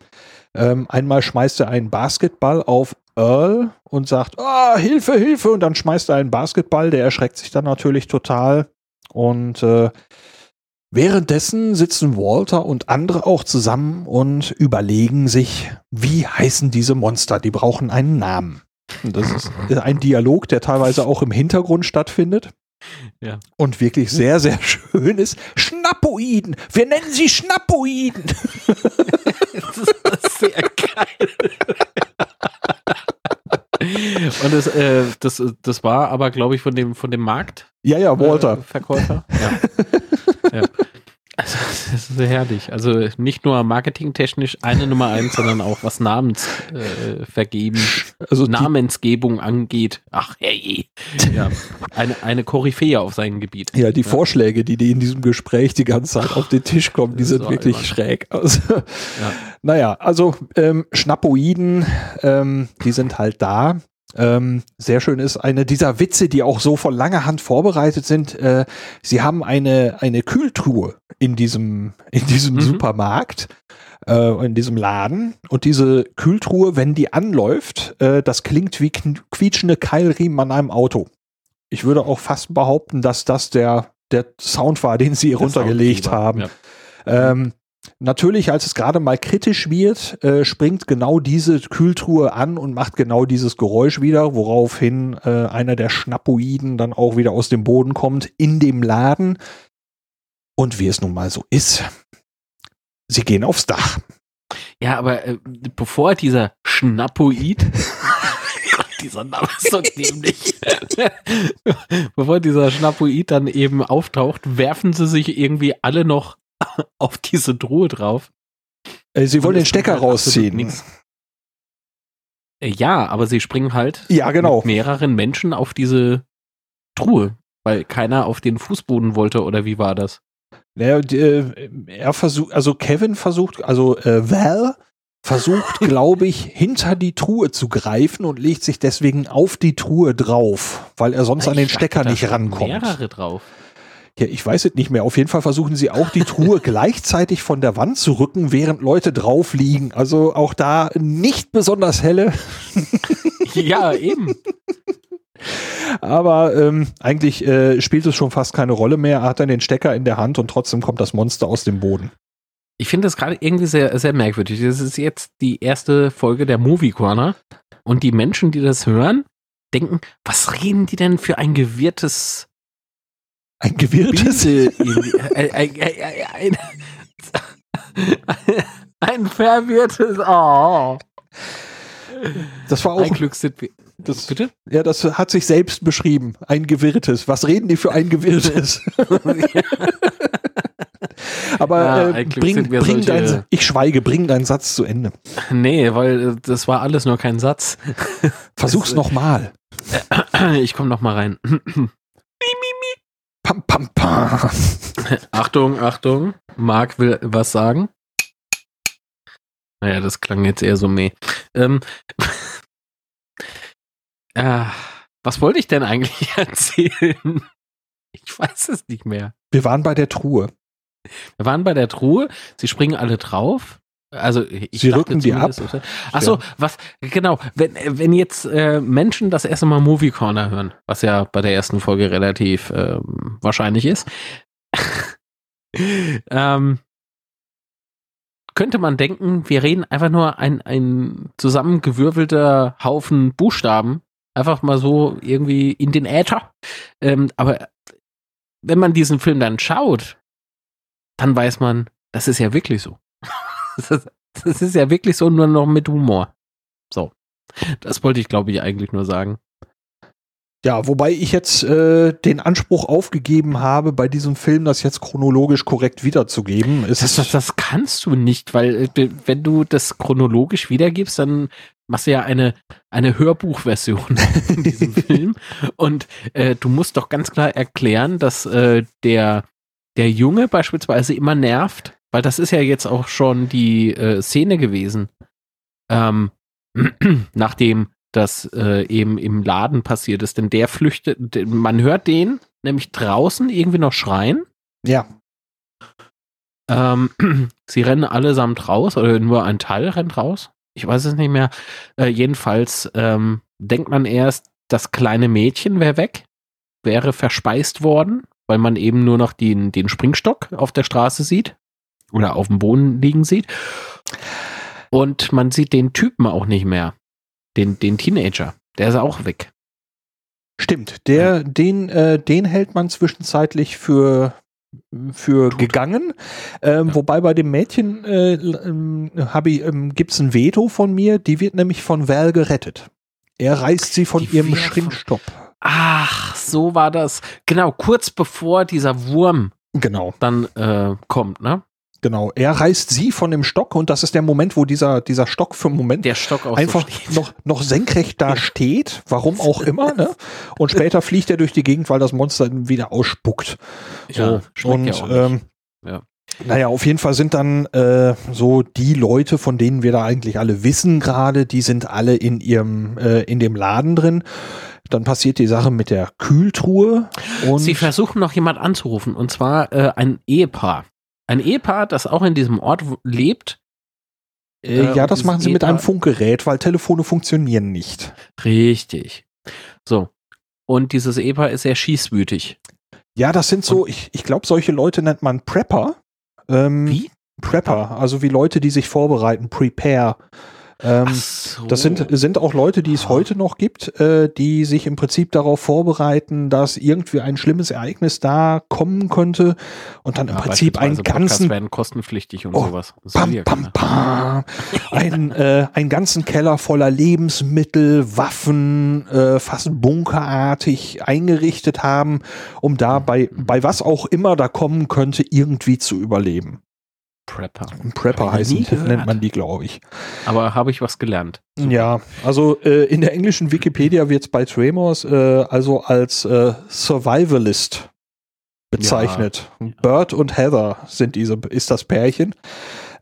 Ähm, einmal schmeißt er einen Basketball auf Earl und sagt, ah, Hilfe, Hilfe, und dann schmeißt er einen Basketball, der erschreckt sich dann natürlich total. Und äh, Währenddessen sitzen Walter und andere auch zusammen und überlegen sich, wie heißen diese Monster? Die brauchen einen Namen. Und das ist ein Dialog, der teilweise auch im Hintergrund stattfindet. Ja. Und wirklich sehr, sehr schön ist. Schnappoiden! Wir nennen sie Schnappoiden! das ist sehr geil. Und das, äh, das, das war aber, glaube ich, von dem, von dem Markt. Ja, ja, Walter. Äh, Verkäufer. Ja. ja. Also, das ist sehr herrlich. Also nicht nur marketingtechnisch eine Nummer eins, sondern auch was Namens äh, also Namensgebung angeht. Ach hey, ja, eine, eine Koryphäe auf seinem Gebiet. Ja, die ja. Vorschläge, die, die in diesem Gespräch die ganze Zeit auf den Tisch kommen, die sind wirklich albern. schräg. Also, ja. Naja, also ähm, Schnappoiden, ähm, die sind halt da. Ähm, sehr schön ist eine dieser Witze, die auch so von langer Hand vorbereitet sind. Äh, sie haben eine, eine Kühltruhe in diesem, in diesem mhm. Supermarkt, äh, in diesem Laden. Und diese Kühltruhe, wenn die anläuft, äh, das klingt wie quietschende Keilriemen an einem Auto. Ich würde auch fast behaupten, dass das der, der Sound war, den sie runtergelegt haben. Ja. Ähm, Natürlich, als es gerade mal kritisch wird, äh, springt genau diese Kühltruhe an und macht genau dieses Geräusch wieder, woraufhin äh, einer der Schnappoiden dann auch wieder aus dem Boden kommt in dem Laden. Und wie es nun mal so ist, sie gehen aufs Dach. Ja, aber äh, bevor dieser Schnappoid dieser Name ist so dämlich. Bevor dieser Schnappoid dann eben auftaucht, werfen sie sich irgendwie alle noch auf diese Truhe drauf. Äh, sie wollen den Stecker rausziehen. Äh, ja, aber sie springen halt ja, genau. mit mehreren Menschen auf diese Truhe, weil keiner auf den Fußboden wollte oder wie war das? Naja, äh, er versucht, also Kevin versucht, also äh, Val versucht, glaube ich, hinter die Truhe zu greifen und legt sich deswegen auf die Truhe drauf, weil er sonst Ich an den Stecker nicht rankommt. Mehrere drauf. Ja, ich weiß es nicht mehr. Auf jeden Fall versuchen sie auch die Truhe gleichzeitig von der Wand zu rücken, während Leute drauf liegen. Also auch da nicht besonders helle, Ja, eben. aber ähm, eigentlich äh, spielt es schon fast keine Rolle mehr. Er hat dann den Stecker in der Hand und trotzdem kommt das Monster aus dem Boden. Ich finde das gerade irgendwie sehr, sehr merkwürdig. Das ist jetzt die erste Folge der Movie Corner. Und die Menschen, die das hören, denken, was reden die denn für ein gewirrtes Ein gewirrtes. Ein, ein, ein, ein, ein verwirrtes, oh. Das war Ein auch. Glück sind wir. Das, Bitte? ja, das hat sich selbst beschrieben. Ein gewirrtes. Was reden die für ein gewirrtes? Aber Ja, äh, ein bring, bring solche- dein, ich schweige, bring deinen Satz zu Ende. Nee, weil äh, das war alles nur kein Satz. Versuch's nochmal. Ich komme noch mal rein. Achtung, Achtung. Marc will was sagen. Naja, das klang jetzt eher so meh. Ähm, äh, was wollte ich denn eigentlich erzählen? Ich weiß es nicht mehr. Wir waren bei der Truhe. Wir waren bei der Truhe, sie springen alle drauf. Also ich Sie rücken die ab. zumindest, Ach so, was genau, wenn wenn jetzt äh, Menschen das erste Mal Movie Corner hören, was ja bei der ersten Folge relativ ähm, wahrscheinlich ist, ähm, könnte man denken, wir reden einfach nur ein ein zusammengewürfelter Haufen Buchstaben, einfach mal so irgendwie in den Äther. Ähm, aber wenn man diesen Film dann schaut, dann weiß man, das ist ja wirklich so. Das ist, das ist ja wirklich so, nur noch mit Humor. So. Das wollte ich, glaube ich, eigentlich nur sagen. Ja, wobei ich jetzt äh, den Anspruch aufgegeben habe, bei diesem Film das jetzt chronologisch korrekt wiederzugeben. Das, das, das kannst du nicht, weil äh, wenn du das chronologisch wiedergibst, dann machst du ja eine, eine Hörbuchversion in diesem Film. Und äh, du musst doch ganz klar erklären, dass äh, der, der Junge beispielsweise immer nervt, weil das ist ja jetzt auch schon die äh, Szene gewesen. Ähm, nachdem das äh, eben im Laden passiert ist. Denn der flüchtet, man hört den nämlich draußen irgendwie noch schreien. ja, Ähm, sie rennen allesamt raus oder nur ein Teil rennt raus. Ich weiß es nicht mehr. Äh, jedenfalls ähm, denkt man erst, das kleine Mädchen wäre weg, wäre verspeist worden, weil man eben nur noch den, den Springstock auf der Straße sieht oder auf dem Boden liegen sieht. Und man sieht den Typen auch nicht mehr. Den, den Teenager. Der ist auch weg. stimmt. Der, den, äh, den hält man zwischenzeitlich für für gegangen. Ähm, Ja. Wobei bei dem Mädchen äh, ähm, ich, ähm, gibt's ein Veto von mir. Die wird nämlich von Val gerettet. Er reißt sie von Die ihrem Springstock. Ach, so war das. Genau, kurz bevor dieser Wurm Genau. dann äh, kommt, ne? Genau, er reißt sie von dem Stock und das ist der Moment, wo dieser, dieser Stock für einen Moment Der Stock auch einfach so noch, noch senkrecht da steht, warum auch immer, ne? Und später fliegt er durch die Gegend, weil das Monster ihn wieder ausspuckt. So, Ja, schmeckt und ja ähm, Ja. naja, auf jeden Fall sind dann äh, so die Leute, von denen wir da eigentlich alle wissen gerade, die sind alle in ihrem, äh, in dem Laden drin. Dann passiert die Sache mit der Kühltruhe und Sie versuchen noch jemand anzurufen und zwar äh, ein Ehepaar. Ein Ehepaar, das auch in diesem Ort lebt. äh, äh, ja, das machen sie mit einem Funkgerät, weil Telefone funktionieren nicht. Richtig. So. Und dieses Ehepaar ist sehr schießwütig. Ja, das sind so, ich, ich glaube, solche Leute nennt man Prepper. Ähm, Wie? Prepper, also wie Leute, die sich vorbereiten, Prepare. Ähm, so. Das sind, sind auch Leute, die es Ah. heute noch gibt, äh, die sich im Prinzip darauf vorbereiten, dass irgendwie ein schlimmes Ereignis da kommen könnte und dann im Ja, Prinzip einen Podcasts ganzen werden kostenpflichtig und Oh, sowas. Pam, ja pam, pam. Ein, äh, einen ganzen Keller voller Lebensmittel, Waffen, äh, fast bunkerartig eingerichtet haben, um da bei, bei was auch immer da kommen könnte, irgendwie zu überleben. Prepper. Und Prepper heißen, nennt man die, glaube ich. Aber habe ich was gelernt. Super. Ja, also äh, in der englischen Wikipedia wird es bei Tremors äh, also als äh, Survivalist bezeichnet. Bert und Heather sind diese, ist das Pärchen.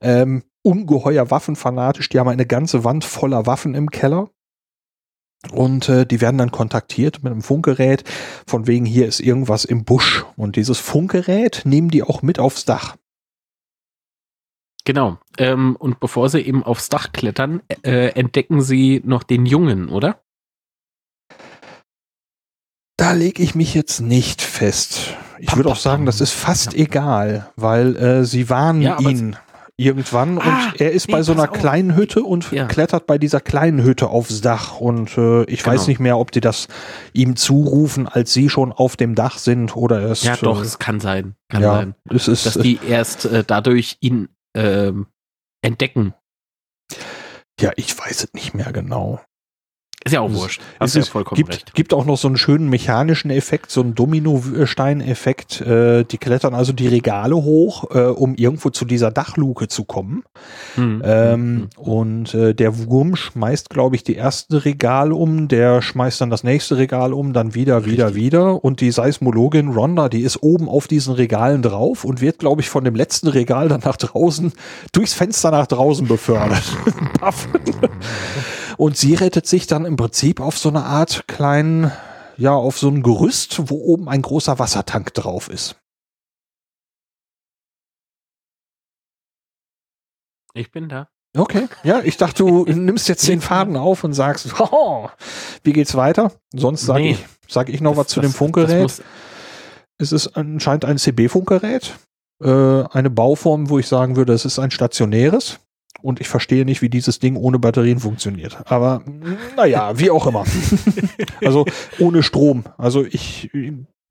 Ähm, ungeheuer waffenfanatisch. Die haben eine ganze Wand voller Waffen im Keller. Und äh, die werden dann kontaktiert mit einem Funkgerät, von wegen hier ist irgendwas im Busch. Und dieses Funkgerät nehmen die auch mit aufs Dach. Genau. Ähm, und bevor sie eben aufs Dach klettern, äh, entdecken sie noch den Jungen, oder? Da lege ich mich jetzt nicht fest. Ich würde auch sagen, das ist fast ja. egal, weil äh, sie warnen ja, ihn irgendwann ah, und er ist nee, bei so einer kleinen Hütte und ja. klettert bei dieser kleinen Hütte aufs Dach und äh, ich genau. weiß nicht mehr, ob die das ihm zurufen, als sie schon auf dem Dach sind oder erst. Ja, doch, äh, es kann sein. Kann ja, sein. Es ist, dass die erst äh, dadurch ihn ähm, entdecken. Ja, ich weiß es nicht mehr genau. Ist ja auch wurscht. Hast es ja vollkommen gibt, recht. gibt auch noch so einen schönen mechanischen Effekt, so einen Dominostein-Effekt. Äh, die klettern also die Regale hoch, äh, um irgendwo zu dieser Dachluke zu kommen. Mhm. Ähm, mhm. Und äh, der Wurm schmeißt, glaube ich, die erste Regal um, der schmeißt dann das nächste Regal um, dann wieder, wieder, Richtig. wieder. Und die Seismologin Ronda, die ist oben auf diesen Regalen drauf und wird, glaube ich, von dem letzten Regal dann nach draußen, durchs Fenster nach draußen befördert. und sie rettet sich dann im Prinzip auf so eine Art kleinen, ja, auf so ein Gerüst, wo oben ein großer Wassertank drauf ist. Ich bin da. Okay, ja, ich dachte, du nimmst jetzt den Faden auf und sagst, oh, wie geht's weiter? Sonst sage nee. ich, sag ich noch das, was zu das, dem Funkgerät. Es ist anscheinend ein CB-Funkgerät, äh, eine Bauform, wo ich sagen würde, es ist ein stationäres. Und ich verstehe nicht, wie dieses Ding ohne Batterien funktioniert. Aber naja, wie auch immer. also ohne Strom. Also ich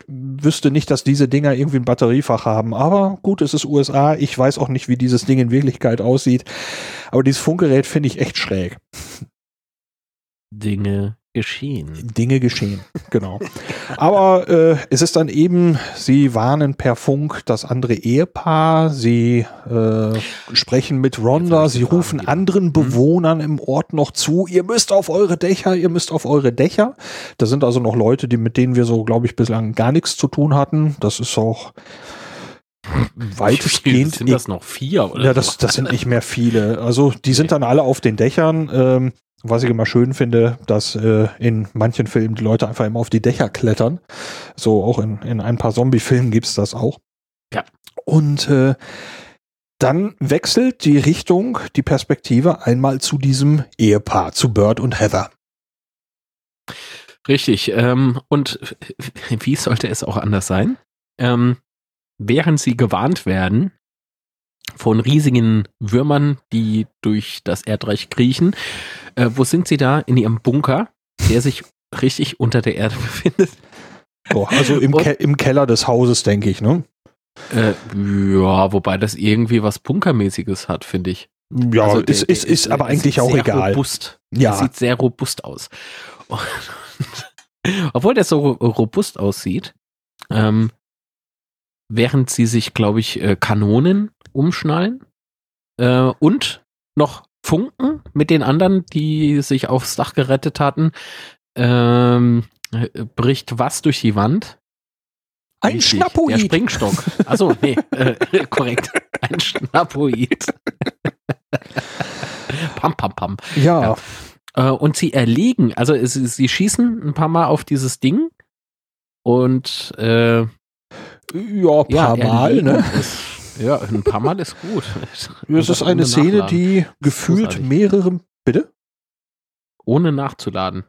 wüsste nicht, dass diese Dinger irgendwie ein Batteriefach haben. Aber gut, es ist USA. Ich weiß auch nicht, wie dieses Ding in Wirklichkeit aussieht. Aber dieses Funkgerät finde ich echt schräg. Dinge geschehen. Dinge geschehen, genau. Aber äh, es ist dann eben, sie warnen per Funk das andere Ehepaar, sie äh, sprechen mit Rhonda, sie rufen anderen mhm. Bewohnern im Ort noch zu, ihr müsst auf eure Dächer, ihr müsst auf eure Dächer. Da sind also noch Leute, die mit denen wir so, glaube ich, bislang gar nichts zu tun hatten. Das ist auch weitestgehend. Sind das noch vier? Oder ja, das, das sind nicht mehr viele. Also die sind dann alle auf den Dächern. Ähm, was ich immer schön finde, dass äh, in manchen Filmen die Leute einfach immer auf die Dächer klettern. So auch in, in ein paar Zombie-Filmen gibt's das auch. Ja. Und äh, dann wechselt die Richtung, die Perspektive einmal zu diesem Ehepaar, zu Bird und Heather. Richtig. Ähm, und wie sollte es auch anders sein? Ähm, während sie gewarnt werden, von riesigen Würmern, die durch das Erdreich kriechen. Äh, wo sind sie da? In ihrem Bunker, der sich richtig unter der Erde befindet. Oh, also im, Ke im, Keller des Hauses, denke ich, ne? Äh, ja, wobei das irgendwie was Bunkermäßiges hat, finde ich. Ja, also ist, ist, ist aber eigentlich auch egal. Robust. Ja. Der sieht sehr robust aus. Und, obwohl der so robust aussieht, ähm, während sie sich, glaube ich, äh, Kanonen umschnallen äh, und noch Funken mit den anderen, die sich aufs Dach gerettet hatten, ähm, bricht was durch die Wand? Ein Richtig, Schnappoid. Der Springstock. Achso, nee, äh, korrekt. Ein Schnappoid. pam, pam, pam. Ja. ja. Äh, und sie erliegen, also es, sie schießen ein paar Mal auf dieses Ding und äh, ja, ein paar ja, Mal, ne? Ist, ja, ein paar Mal ist gut. Es ist eine Szene, nachladen. die gefühlt mehrere. Bitte? Ohne nachzuladen.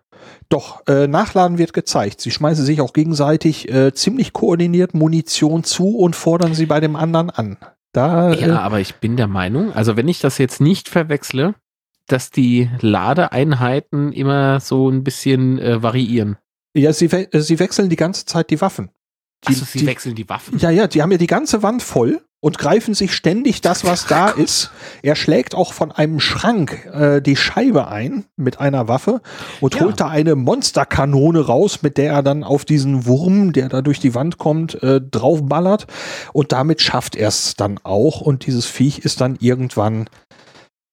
Doch, äh, Nachladen wird gezeigt. Sie schmeißen sich auch gegenseitig äh, ziemlich koordiniert Munition zu und fordern sie bei dem anderen an. Da, ja, äh, aber ich bin der Meinung, also wenn ich das jetzt nicht verwechsle, dass die Ladeeinheiten immer so ein bisschen äh, variieren. Ja, sie, we sie wechseln die ganze Zeit die Waffen. Die, also sie die, wechseln die Waffen? Ja, ja, die haben ja die ganze Wand voll und greifen sich ständig das, was da ist. Er schlägt auch von einem Schrank äh, die Scheibe ein mit einer Waffe und ja. holt da eine Monsterkanone raus, mit der er dann auf diesen Wurm, der da durch die Wand kommt, äh, draufballert. Und damit schafft er es dann auch. Und dieses Viech ist dann irgendwann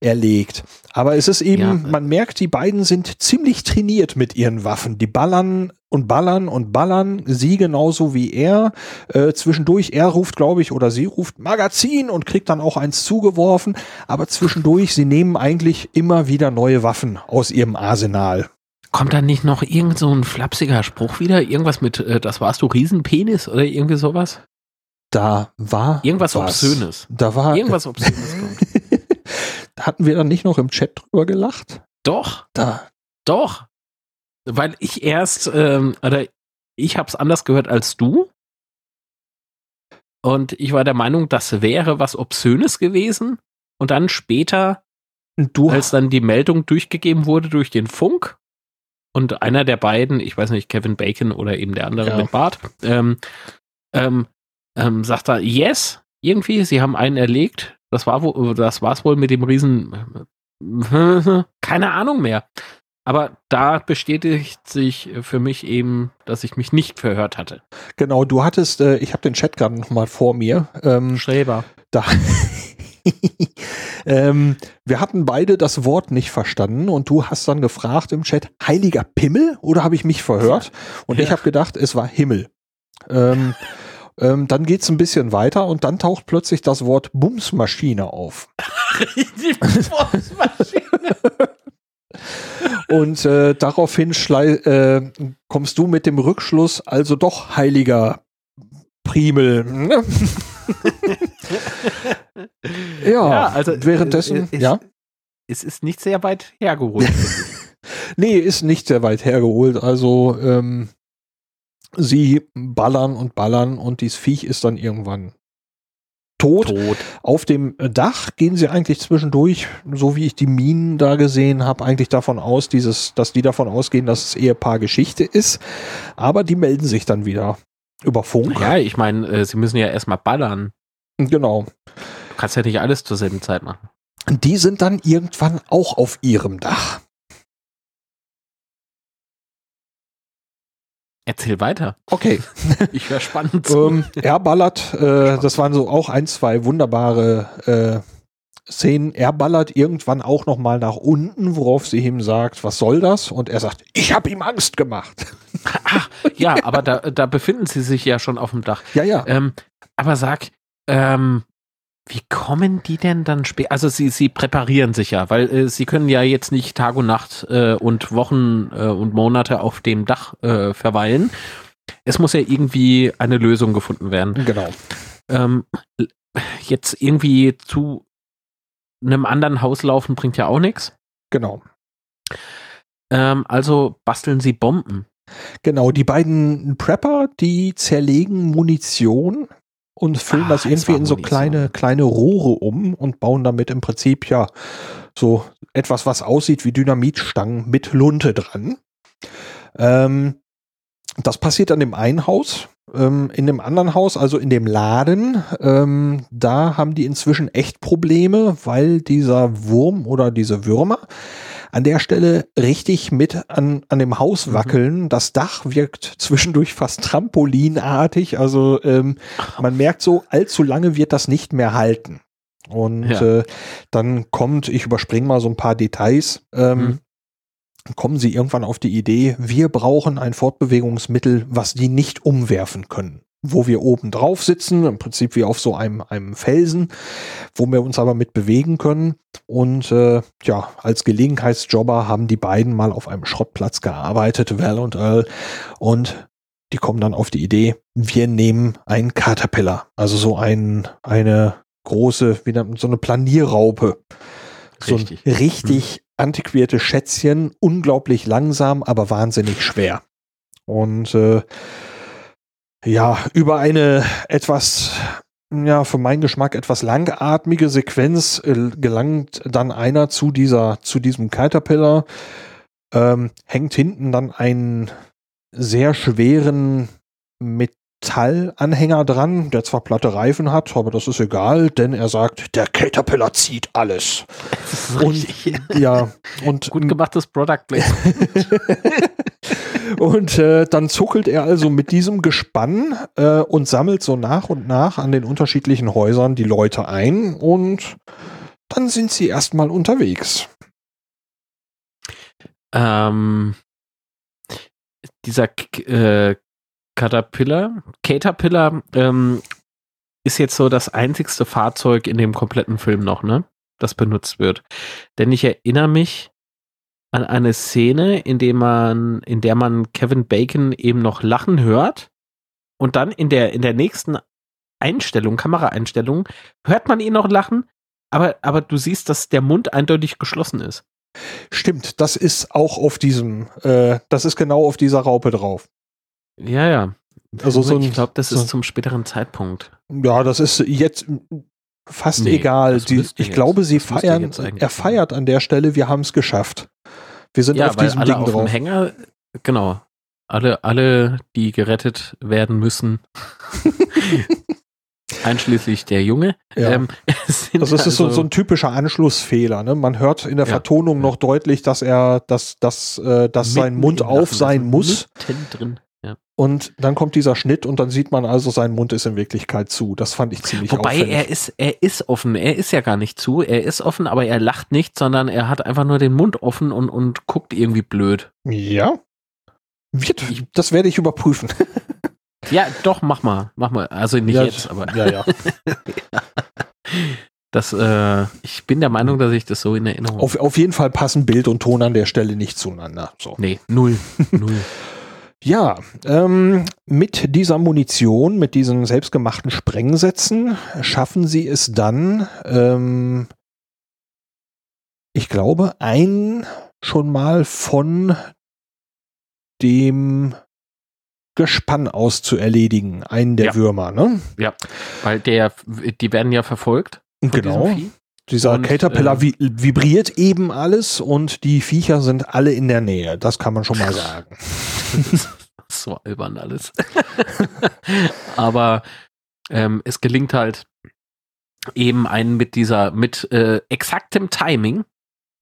erlegt. Aber es ist eben, Ja. man merkt, die beiden sind ziemlich trainiert mit ihren Waffen. Die ballern und ballern und ballern, sie genauso wie er. Äh, zwischendurch, er ruft, glaube ich, oder sie ruft Magazin und kriegt dann auch eins zugeworfen. Aber zwischendurch, sie nehmen eigentlich immer wieder neue Waffen aus ihrem Arsenal. Kommt da nicht noch irgend so ein flapsiger Spruch wieder? Irgendwas mit, äh, das warst du Riesenpenis oder irgendwie sowas? Da war Irgendwas was. Obszönes. Da war Irgendwas Obszönes. Hatten wir dann nicht noch im Chat drüber gelacht? Doch, Da. doch. Weil ich erst, ähm, oder ich hab's anders gehört als du. Und ich war der Meinung, das wäre was Obszönes gewesen. Und dann später, Du als dann die Meldung durchgegeben wurde durch den Funk und einer der beiden, ich weiß nicht, Kevin Bacon oder eben der andere Ja. mit Bart, ähm, ähm, ähm, sagt er, yes, irgendwie, sie haben einen erlegt. Das war wo, das war's wohl mit dem Riesen, keine Ahnung mehr. Aber da bestätigt sich für mich eben, dass ich mich nicht verhört hatte. Genau, du hattest, äh, ich habe den Chat gerade noch mal vor mir. Ähm, Schreber. da ähm, wir hatten beide das Wort nicht verstanden und du hast dann gefragt im Chat, heiliger Pimmel oder habe ich mich verhört? Und ich Ja. habe gedacht, es war Himmel. Ähm, ähm, dann geht's ein bisschen weiter und dann taucht plötzlich das Wort Bumsmaschine auf. Und äh, daraufhin äh, kommst du mit dem Rückschluss, also doch heiliger Primel. ne? ja, Ja, also, währenddessen, äh, äh, ja. es ist nicht sehr weit hergeholt. Nee, ist nicht sehr weit hergeholt. Also ähm, sie ballern und ballern und dieses Viech ist dann irgendwann tot. Tot. Auf dem Dach gehen sie eigentlich zwischendurch, so wie ich die Minen da gesehen habe, eigentlich davon aus, dieses, dass die davon ausgehen, dass es Ehepaar Geschichte ist. Aber die melden sich dann wieder über Funk. Ja, ich meine, äh, sie müssen ja erstmal ballern. Genau. Du kannst ja nicht alles zur selben Zeit machen. Die sind dann irgendwann auch auf ihrem Dach. Erzähl weiter. Okay. Ich höre spannend zu. ähm, er ballert, äh, das waren so auch ein, zwei wunderbare äh, Szenen. Er ballert irgendwann auch noch mal nach unten, worauf sie ihm sagt, was soll das? Und er sagt, ich habe ihm Angst gemacht. Ach, ja, aber da, da befinden sie sich ja schon auf dem Dach. Ja, ja. Ähm, aber sag, ähm, wie kommen die denn dann später? Also sie, sie präparieren sich ja, weil äh, sie können ja jetzt nicht Tag und Nacht äh, und Wochen äh, und Monate auf dem Dach äh, verweilen. Es muss ja irgendwie eine Lösung gefunden werden. Genau. Ähm, jetzt irgendwie zu einem anderen Haus laufen bringt ja auch nichts. Genau. Ähm, also basteln sie Bomben. Genau, die beiden Prepper, die zerlegen Munition und füllen Ah, das irgendwie in so kleine, kleine Rohre um und bauen damit im Prinzip ja so etwas, was aussieht wie Dynamitstangen mit Lunte dran. Ähm, das passiert an dem einen Haus. Ähm, in dem anderen Haus, also in dem Laden, ähm, da haben die inzwischen echt Probleme, weil dieser Wurm oder diese Würmer an der Stelle richtig mit an, an dem Haus Mhm. wackeln. Das Dach wirkt zwischendurch fast trampolinartig. Also ähm, man merkt so, allzu lange wird das nicht mehr halten. Und Ja. äh, dann kommt, ich überspringe mal so ein paar Details, ähm, Mhm. kommen sie irgendwann auf die Idee, wir brauchen ein Fortbewegungsmittel, was die nicht umwerfen können. Wo wir oben drauf sitzen, im Prinzip wie auf so einem, einem Felsen, wo wir uns aber mit bewegen können. Und äh, ja, als Gelegenheitsjobber haben die beiden mal auf einem Schrottplatz gearbeitet, Val und Earl. Und die kommen dann auf die Idee, wir nehmen einen Caterpillar, also so ein, eine große, wie nennt man, so eine Planierraupe. So ein Richtig. richtig antiquierte Schätzchen, unglaublich langsam, aber wahnsinnig schwer. Und äh, ja, über eine etwas, ja, für meinen Geschmack etwas langatmige Sequenz äh, gelangt dann einer zu dieser, zu diesem Caterpillar, ähm, hängt hinten dann einen sehr schweren Metallanhänger dran, der zwar platte Reifen hat, aber das ist egal, denn er sagt, der Caterpillar zieht alles. Das ist Und richtig. ja, und Gut gemachtes Product Placement. Und äh, dann zuckelt er also mit diesem Gespann äh, und sammelt so nach und nach an den unterschiedlichen Häusern die Leute ein und dann sind sie erstmal unterwegs. Ähm, dieser äh, Caterpillar, Caterpillar ähm, ist jetzt so das einzigste Fahrzeug in dem kompletten Film noch, ne? Das benutzt wird. Denn ich erinnere mich an eine Szene, in der man, in der man Kevin Bacon eben noch lachen hört und dann in der, in der nächsten Einstellung, Kameraeinstellung, hört man ihn noch lachen, aber, aber du siehst, dass der Mund eindeutig geschlossen ist. Stimmt, das ist auch auf diesem, äh, das ist genau auf dieser Raupe drauf. Ja, ja. Also so ein, ich glaube, das so- ist zum späteren Zeitpunkt. Ja, das ist jetzt fast Nee, egal. Die, ich jetzt- glaube, sie das feiern, er feiert an der Stelle, wir haben es geschafft. Wir sind ja, auf diesem Ding auf dem drauf. Hänger, genau. Alle, alle, die gerettet werden müssen. Einschließlich der Junge. Ja. Ähm, also es ist so, also- so ein typischer Anschlussfehler. Ne? Man hört in der Ja. Vertonung noch deutlich, dass er, dass, dass, äh, dass sein Mund auf sein muss. Drin. Ja. Und dann kommt dieser Schnitt und dann sieht man also, sein Mund ist in Wirklichkeit zu. Das fand ich ziemlich Wobei auffällig. er ist, er ist offen. Er ist ja gar nicht zu. Er ist offen, aber er lacht nicht, sondern er hat einfach nur den Mund offen und, und guckt irgendwie blöd. ja. Wird, das werde ich überprüfen. Ja, doch, mach mal. Mach mal. Also nicht Ja, jetzt, aber ja, ja. das, äh, ich bin der Meinung, dass ich das so in Erinnerung Auf, auf jeden Fall passen Bild und Ton an der Stelle nicht zueinander. So. Nee, null. null. Ja, ähm, mit dieser Munition, mit diesen selbstgemachten Sprengsätzen schaffen sie es dann, ähm, ich glaube, ein schon mal von dem Gespann aus zu erledigen, einen der Ja. Würmer, ne? Weil der, die werden ja verfolgt. Genau. Dieser Und, Caterpillar äh, vi vibriert eben alles und die Viecher sind alle in der Nähe. Das kann man schon mal sagen. Das so albern alles. Aber ähm, es gelingt halt eben einen mit dieser, mit äh, exaktem Timing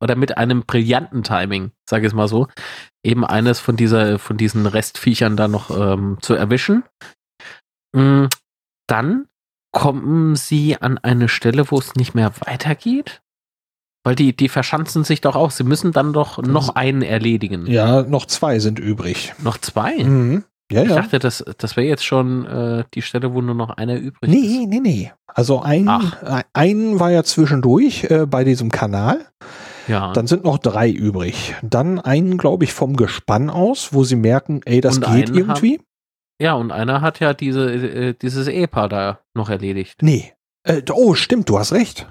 oder mit einem brillanten Timing, sage ich es mal so, eben eines von dieser, von diesen Restviechern da noch ähm, zu erwischen. Mm, Dann kommen sie an eine Stelle, wo es nicht mehr weitergeht. Weil die, die verschanzen sich doch auch. Sie müssen dann doch noch einen erledigen. Ja, noch zwei sind übrig. Noch zwei? Mhm. Ja, Ich ja. dachte, das, das wäre jetzt schon äh, die Stelle, wo nur noch einer übrig Nee, nee, nee. Also ein, äh, ein war ja zwischendurch äh, bei diesem Kanal. ist. Ja. Dann sind noch drei übrig. Dann einen, glaube ich, vom Gespann aus, wo sie merken, ey, das Und geht einen irgendwie. Ja, und einer hat ja diese, äh, dieses Ehepaar da noch erledigt. Nee. Äh, oh, stimmt, du hast recht.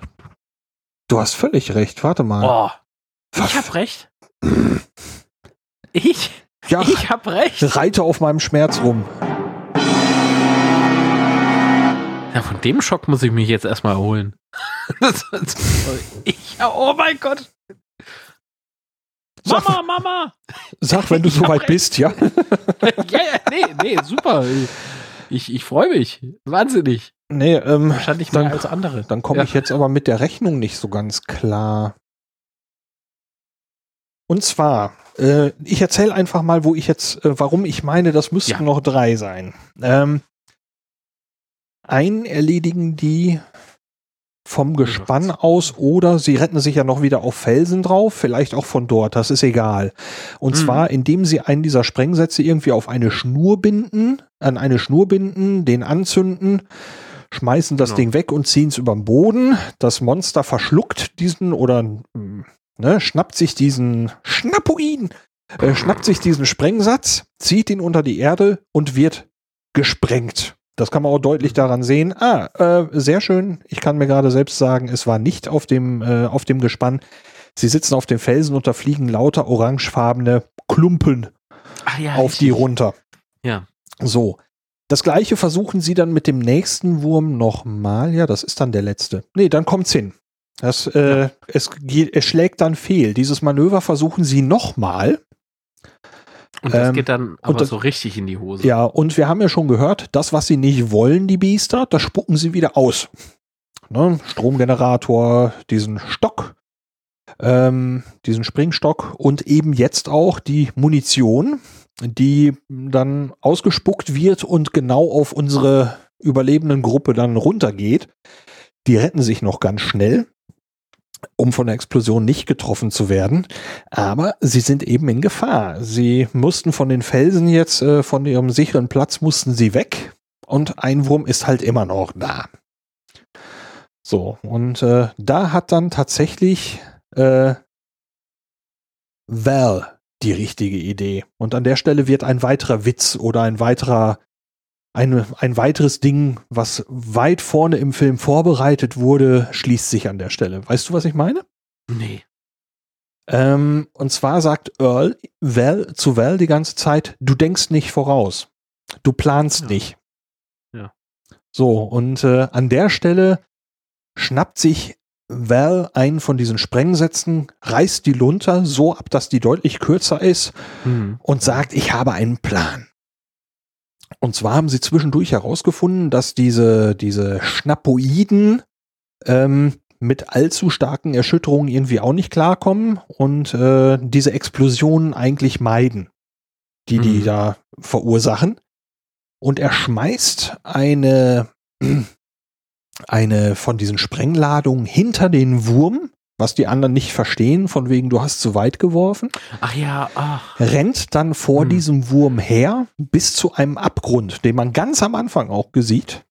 Du hast völlig recht. Warte mal. Oh, ich hab recht. Ich, ja, ich hab recht. reite auf meinem Schmerz rum. Ja, von dem Schock muss ich mich jetzt erstmal erholen. Ich, oh mein Gott. Sag, Mama, Mama. sag wenn du soweit bist, ja. ja, ja, nee, nee, super. Ich, ich freue mich. Wahnsinnig. Nee, ähm, Wahrscheinlich mehr Dann- als andere. dann komme Ja. ich jetzt aber mit der Rechnung nicht so ganz klar. Und zwar, äh, ich erzähle einfach mal, wo ich jetzt, äh, warum ich meine, das müssten Ja. noch drei sein. Ähm, einen erledigen die vom Gespann aus oder sie retten sich ja noch wieder auf Felsen drauf, vielleicht auch von dort, das ist egal. Und Mhm. zwar, indem sie einen dieser Sprengsätze irgendwie auf eine Schnur binden, an eine Schnur binden, den anzünden, schmeißen das Genau. Ding weg und ziehen es über den Boden. Das Monster verschluckt diesen oder mm, ne, schnappt sich diesen Schnappuin, äh, schnappt sich diesen Sprengsatz, zieht ihn unter die Erde und wird gesprengt. Das kann man auch deutlich daran sehen. Ah, äh, sehr schön. Ich kann mir gerade selbst sagen, es war nicht auf dem, äh, auf dem Gespann. Sie sitzen auf dem Felsen und da fliegen lauter orangefarbene Klumpen Ach ja, auf die richtig. runter. Ja. So. Das gleiche versuchen sie dann mit dem nächsten Wurm nochmal. Ja, das ist dann der letzte. Nee, dann kommt's hin. Das, äh, es, geht, es schlägt dann fehl. Dieses Manöver versuchen sie nochmal. Und das Ähm, geht dann aber das- so richtig in die Hose. Ja, und wir haben ja schon gehört, das, was sie nicht wollen, die Biester, das spucken sie wieder aus. Ne? Stromgenerator, diesen Stock, ähm, diesen Springstock und eben jetzt auch die Munition, die dann ausgespuckt wird und genau auf unsere überlebenden Gruppe dann runtergeht. Die retten sich noch ganz schnell. Um von der Explosion nicht getroffen zu werden. Aber sie sind eben in Gefahr. Sie mussten von den Felsen jetzt, äh, von ihrem sicheren Platz mussten sie weg. Und ein Wurm ist halt immer noch da. So, und äh, da hat dann tatsächlich äh, Val die richtige Idee. Und an der Stelle wird ein weiterer Witz oder ein weiterer, ein, ein weiteres Ding, was weit vorne im Film vorbereitet wurde, schließt sich an der Stelle. Weißt du, was ich meine? Nee. Ähm, und zwar sagt Earl Val, zu Val die ganze Zeit, du denkst nicht voraus. Du planst Ja. nicht. Ja. So, und äh, an der Stelle schnappt sich Val einen von diesen Sprengsätzen, reißt die Lunte so ab, dass die deutlich kürzer ist Hm. und sagt, ich habe einen Plan. Und zwar haben sie zwischendurch herausgefunden, dass diese, diese Schnappoiden ähm, mit allzu starken Erschütterungen irgendwie auch nicht klarkommen und äh, diese Explosionen eigentlich meiden, die die Mhm. da verursachen. Und er schmeißt eine, eine von diesen Sprengladungen hinter den Wurm, was die anderen nicht verstehen, von wegen du hast zu weit geworfen Ach ja, ach. rennt dann vor Hm. diesem Wurm her bis zu einem Abgrund, den man ganz am Anfang auch sieht.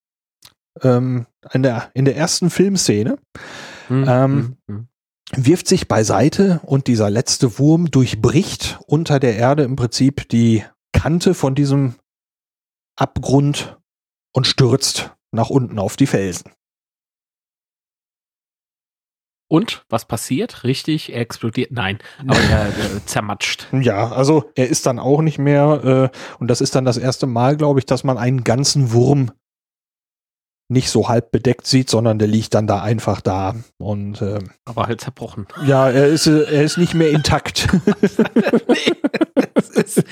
Ähm, in, der, in der ersten Filmszene Hm, Ähm, hm, hm. wirft sich beiseite und dieser letzte Wurm durchbricht unter der Erde im Prinzip die Kante von diesem Abgrund und stürzt nach unten auf die Felsen. Und was passiert? Richtig, er explodiert. Nein, aber er äh, zermatscht. Ja, also er ist dann auch nicht mehr, äh, und das ist dann das erste Mal, glaube ich, dass man einen ganzen Wurm nicht so halb bedeckt sieht, sondern der liegt dann da einfach da. Und äh, Aber halt zerbrochen. ja, er ist, äh, er ist nicht mehr intakt. nee, es, ist,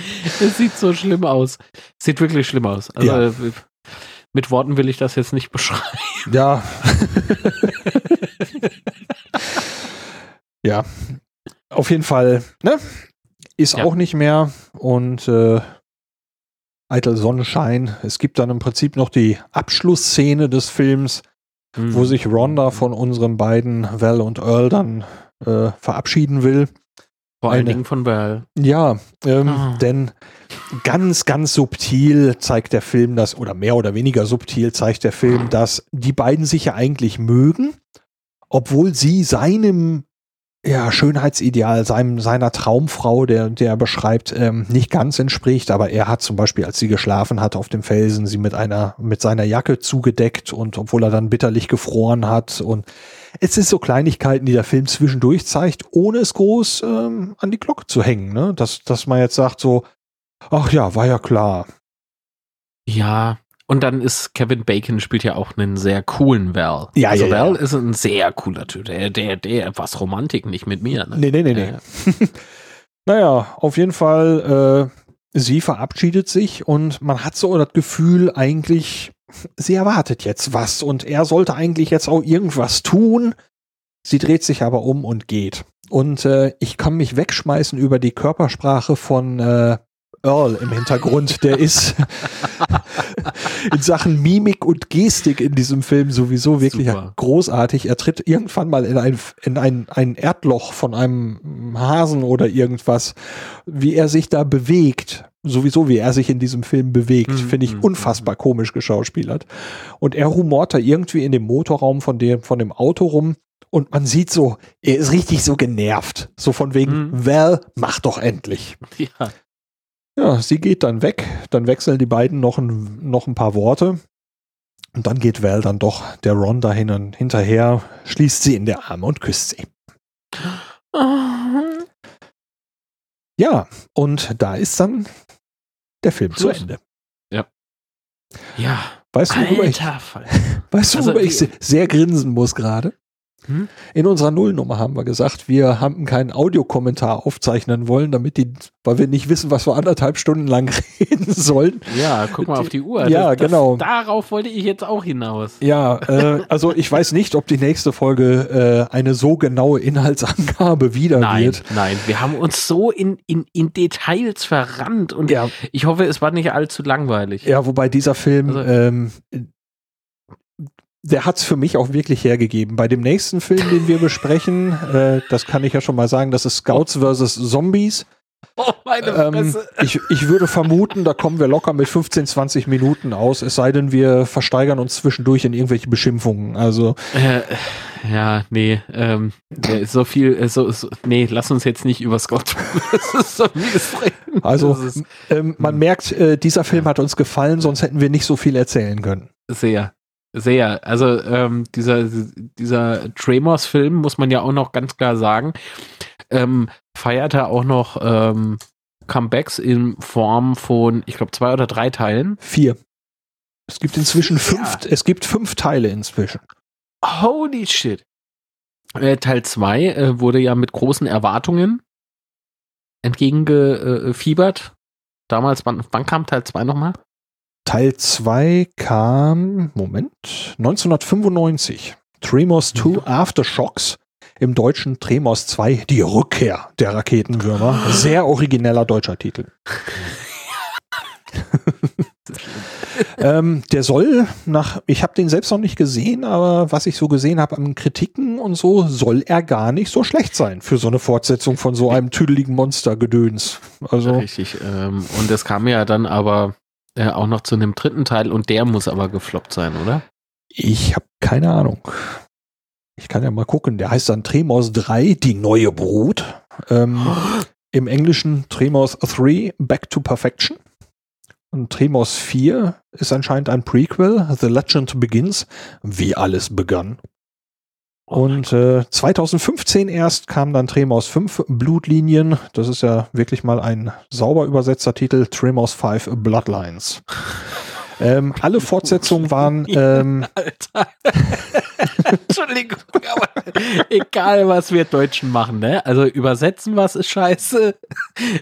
es sieht so schlimm aus. Sieht wirklich schlimm aus. Also Ja. äh, mit Worten will ich das jetzt nicht beschreiben. ja. ja. Auf jeden Fall, ne? Ist Ja. auch nicht mehr. Und äh, eitel Sonnenschein. Es gibt dann im Prinzip noch die Abschlussszene des Films, Hm. wo sich Rhonda von unseren beiden, Val und Earl, dann äh, verabschieden will. Vor allen eine- Dingen von Val. Ja, ähm, Ah. denn ganz, ganz subtil zeigt der Film das, oder mehr oder weniger subtil zeigt der Film, dass die beiden sich ja eigentlich mögen, obwohl sie seinem ja, Schönheitsideal, seinem, seiner Traumfrau, der, der er beschreibt, ähm, nicht ganz entspricht, aber er hat zum Beispiel, als sie geschlafen hat auf dem Felsen, sie mit einer, mit seiner Jacke zugedeckt und obwohl er dann bitterlich gefroren hat und es ist so Kleinigkeiten, die der Film zwischendurch zeigt, ohne es groß ähm, an die Glocke zu hängen, ne? Dass, dass man jetzt sagt so, ach ja, war ja klar. Ja. Und dann ist Kevin Bacon spielt ja auch einen sehr coolen Val. Ja, also ja, Val ja. ist ein sehr cooler Typ. Der, der, der, was Romantik nicht mit mir. Ne? Nee, nee, nee, nee. Ja. Naja, auf jeden Fall, äh, sie verabschiedet sich und man hat so das Gefühl, eigentlich, sie erwartet jetzt was und er sollte eigentlich jetzt auch irgendwas tun. Sie dreht sich aber um und geht. Und äh, ich kann mich wegschmeißen über die Körpersprache von äh, Earl im Hintergrund. Der ist in Sachen Mimik und Gestik in diesem Film sowieso wirklich Super. großartig. Er tritt irgendwann mal in ein, in ein, ein Erdloch von einem Hasen oder irgendwas. Wie er sich da bewegt, sowieso wie er sich in diesem Film bewegt, Mhm, finde ich mhm, unfassbar komisch geschauspielert. Und er humort da irgendwie in dem Motorraum von dem, von dem Auto rum. Und man sieht so, er ist richtig so genervt. So von wegen, Mhm. Val, mach doch endlich. ja. Ja, sie geht dann weg, dann wechseln die beiden noch ein, noch ein paar Worte. Und dann geht Val dann doch der Ron dahin und hinterher, schließt sie in der Arme und küsst sie. Ja, und da ist dann der Film Schluss. zu Ende. Ja. Weißt du, worüber ich, Alter Fall. weißt du, Also, worüber ich wie- se- sehr grinsen muss gerade? Hm? In unserer Nullnummer haben wir gesagt, wir haben keinen Audiokommentar aufzeichnen wollen, damit die, weil wir nicht wissen, was wir anderthalb Stunden lang reden sollen. Ja, guck mal auf die Uhr. Ja, genau. Darauf wollte ich jetzt auch hinaus. Ja, äh, also ich weiß nicht, ob die nächste Folge äh, eine so genaue Inhaltsangabe wieder Nein, wird. nein, wir haben uns so in, in, in Details verrannt und Ja, ich hoffe, es war nicht allzu langweilig. ja, wobei dieser Film, Also- ähm, der hat's für mich auch wirklich hergegeben. Bei dem nächsten Film, den wir besprechen, äh, das kann ich ja schon mal sagen, das ist Scouts vs. Zombies. Oh, meine Ähm, ich, ich würde vermuten, da kommen wir locker mit 15, 20 Minuten aus, es sei denn, wir versteigern uns zwischendurch in irgendwelche Beschimpfungen. Also, Äh, ja, nee, ähm, nee, so viel, äh, so, so, nee, lass uns jetzt nicht über Scott. so mies reden. also ist ähm, man merkt, äh, dieser Film hat uns gefallen, sonst hätten wir nicht so viel erzählen können. sehr, sehr. Also ähm, dieser, dieser Tremors-Film, muss man ja auch noch ganz klar sagen, ähm, feiert er auch noch ähm, Comebacks in Form von, ich glaube, zwei oder drei Teilen. Vier. Es gibt inzwischen fünf, es gibt fünf Teile inzwischen. Holy shit. Äh, Teil 2 äh, wurde ja mit großen Erwartungen entgegengefiebert. Damals, wann, wann kam Teil 2 nochmal? Teil 2 kam, Moment, 1995. Tremors 2 Aftershocks. Im Deutschen Tremors 2 Die Rückkehr der Raketenwürmer. Sehr origineller deutscher Titel. ähm, der soll nach, ich habe den selbst noch nicht gesehen, aber was ich so gesehen habe an Kritiken und so, soll er gar nicht so schlecht sein für so eine Fortsetzung von so einem tüdeligen Monstergedöns. Also Richtig. Ähm, und es kam ja dann aber äh, auch noch zu einem dritten Teil und der muss aber gefloppt sein, oder? ich habe keine Ahnung. Ich kann ja mal gucken. Der heißt dann Tremors 3, die neue Brut. Ähm, Im Englischen Tremors 3, Back to Perfection. Und Tremors 4 ist anscheinend ein Prequel, The Legend Begins, wie alles begann. Oh Und äh, 2015 erst kam dann Tremors 5 Blutlinien. Das ist ja wirklich mal ein sauber übersetzter Titel. Tremors 5 Bloodlines. ähm, alle Fortsetzungen waren ähm, Alter. Entschuldigung, aber egal was wir Deutschen machen, ne? Also übersetzen was ist scheiße.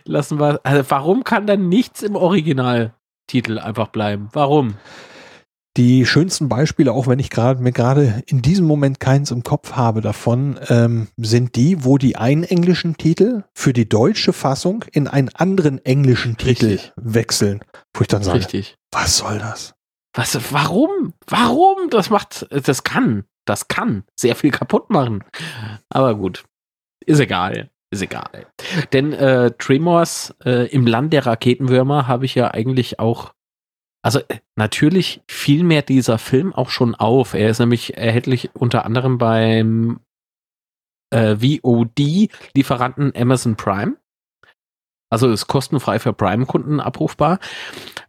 Lassen wir. Also warum kann dann nichts im Originaltitel einfach bleiben? Warum? Die schönsten Beispiele, auch wenn ich gerade mir gerade in diesem Moment keins im Kopf habe davon, ähm, sind die, wo die einen englischen Titel für die deutsche Fassung in einen anderen englischen Titel Richtig. wechseln. Wo ich dann sage, Richtig. was soll das? Was, warum? Warum? Das macht, das kann, das kann sehr viel kaputt machen. Aber gut, ist egal, ist egal. Denn äh, Tremors äh, im Land der Raketenwürmer habe ich ja eigentlich auch, also äh, natürlich fiel mir dieser Film auch schon auf. Er ist nämlich erhältlich unter anderem beim äh, VOD-Lieferanten Amazon Prime. Also ist kostenfrei für Prime-Kunden abrufbar.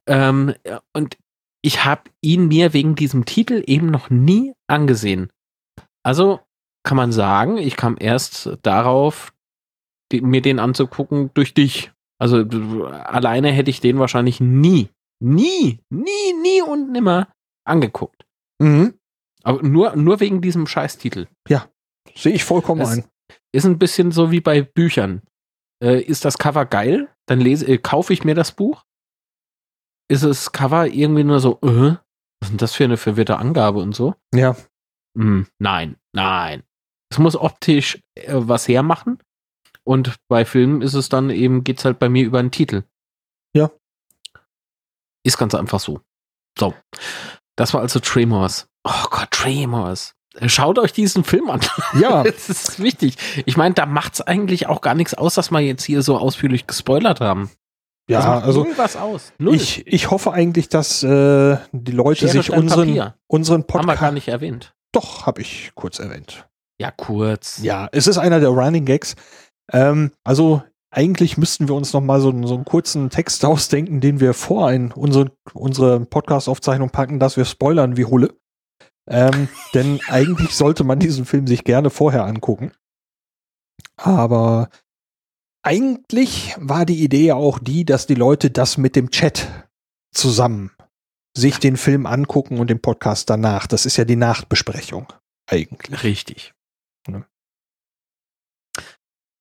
Ähm, und ich habe ihn mir wegen diesem Titel eben noch nie angesehen. Also kann man sagen, ich kam erst darauf, die, mir den anzugucken durch dich. Also alleine hätte ich den wahrscheinlich nie, nie, nie, nie und nimmer angeguckt. Mhm. Aber nur, nur wegen diesem Scheißtitel. Sehe ich vollkommen Es- ein. Ist ein bisschen so wie bei Büchern. Äh, ist das Cover geil? Dann lese, äh, kaufe ich mir das Buch. Ist das Cover irgendwie nur so, äh, was ist denn das für eine verwirrte Angabe und so? Ja. Hm, nein, nein. Es muss optisch äh, was hermachen. Und bei Filmen ist es dann eben, geht's halt bei mir über einen Titel. Ja. Ist ganz einfach so. So. Das war also Tremors. Oh Gott, Tremors. Schaut euch diesen Film an. Ja, Das ist wichtig. Ich meine, da macht's eigentlich auch gar nichts aus, dass wir jetzt hier so ausführlich gespoilert haben. Ja, macht also null was aus. Null. ich, ich hoffe eigentlich, dass äh, die Leute Schere, sich unseren, Papier. unseren haben wir gar Podcast. nicht erwähnt. Doch, habe ich kurz erwähnt. Ja, kurz. Ja, es ist einer der Running Gags. Ähm, also eigentlich müssten wir uns noch mal so, einen- so einen kurzen Text ausdenken, den wir vor ein, unsere, unsere Podcast-Aufzeichnung packen, dass wir spoilern wie Hulle. Ähm, denn eigentlich sollte man diesen Film sich gerne vorher angucken. Aber eigentlich war die Idee ja auch die, dass die Leute das mit dem Chat zusammen sich den Film angucken und den Podcast danach. Das ist ja die Nachbesprechung. Eigentlich. Richtig.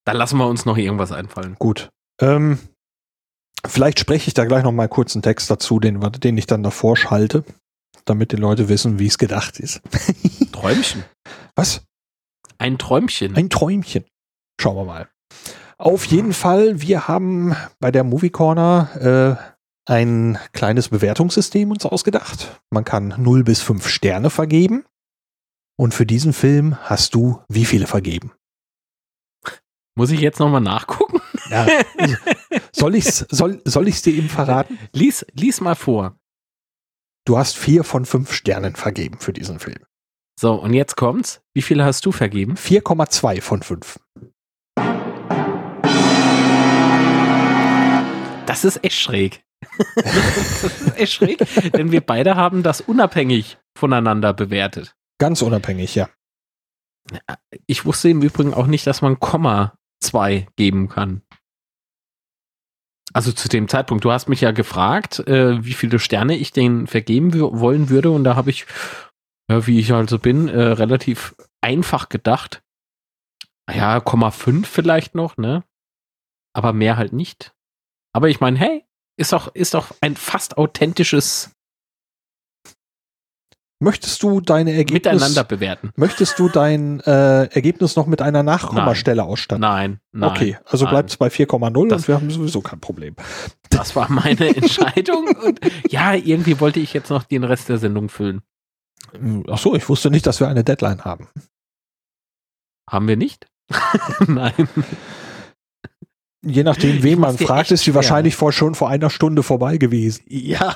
Dann lassen wir uns noch irgendwas einfallen. Gut. Ähm, vielleicht spreche ich da gleich noch mal kurz einen Text dazu, den, den ich dann davor schalte, damit die Leute wissen, wie es gedacht ist. Träumchen. Was? Ein Träumchen. Ein Träumchen. Schauen wir mal. Auf jeden Fall, wir haben bei der Movie Corner äh, ein kleines Bewertungssystem uns ausgedacht. Man kann 0 bis 5 Sterne vergeben. Und für diesen Film hast du wie viele vergeben? Muss ich jetzt nochmal nachgucken? Ja. soll ich's, soll, soll ich's dir eben verraten? Lies, lies mal vor. Du hast vier von fünf Sternen vergeben für diesen Film. So, und jetzt kommt's. Wie viele hast du vergeben? 4,2 von fünf. Das ist echt schräg. das ist echt schräg, denn wir beide haben das unabhängig voneinander bewertet. Ganz unabhängig, ja. Ich wusste im Übrigen auch nicht, dass man Komma 2 geben kann. Also zu dem Zeitpunkt, du hast mich ja gefragt, äh, wie viele Sterne ich den vergeben wollen würde und da habe ich, ja, wie ich also bin, äh, relativ einfach gedacht. Ja, Komma 5 vielleicht noch, ne? Aber mehr halt nicht. Aber ich meine, hey, ist doch, ist doch ein fast authentisches Möchtest du deine Ergebnisse miteinander bewerten? Möchtest du dein äh, Ergebnis noch mit einer Nachkommastelle ausstatten? Nein, nein. Okay, also bleibt es bei 4,0 und wir haben sowieso kein Problem. Das war meine Entscheidung und ja, irgendwie wollte ich jetzt noch den Rest der Sendung füllen. Ach so, ich wusste nicht, dass wir eine Deadline haben. Haben wir nicht? nein. Je nachdem, wen man fragt, ist sie wahrscheinlich vor, schon vor einer Stunde vorbei gewesen. Ja.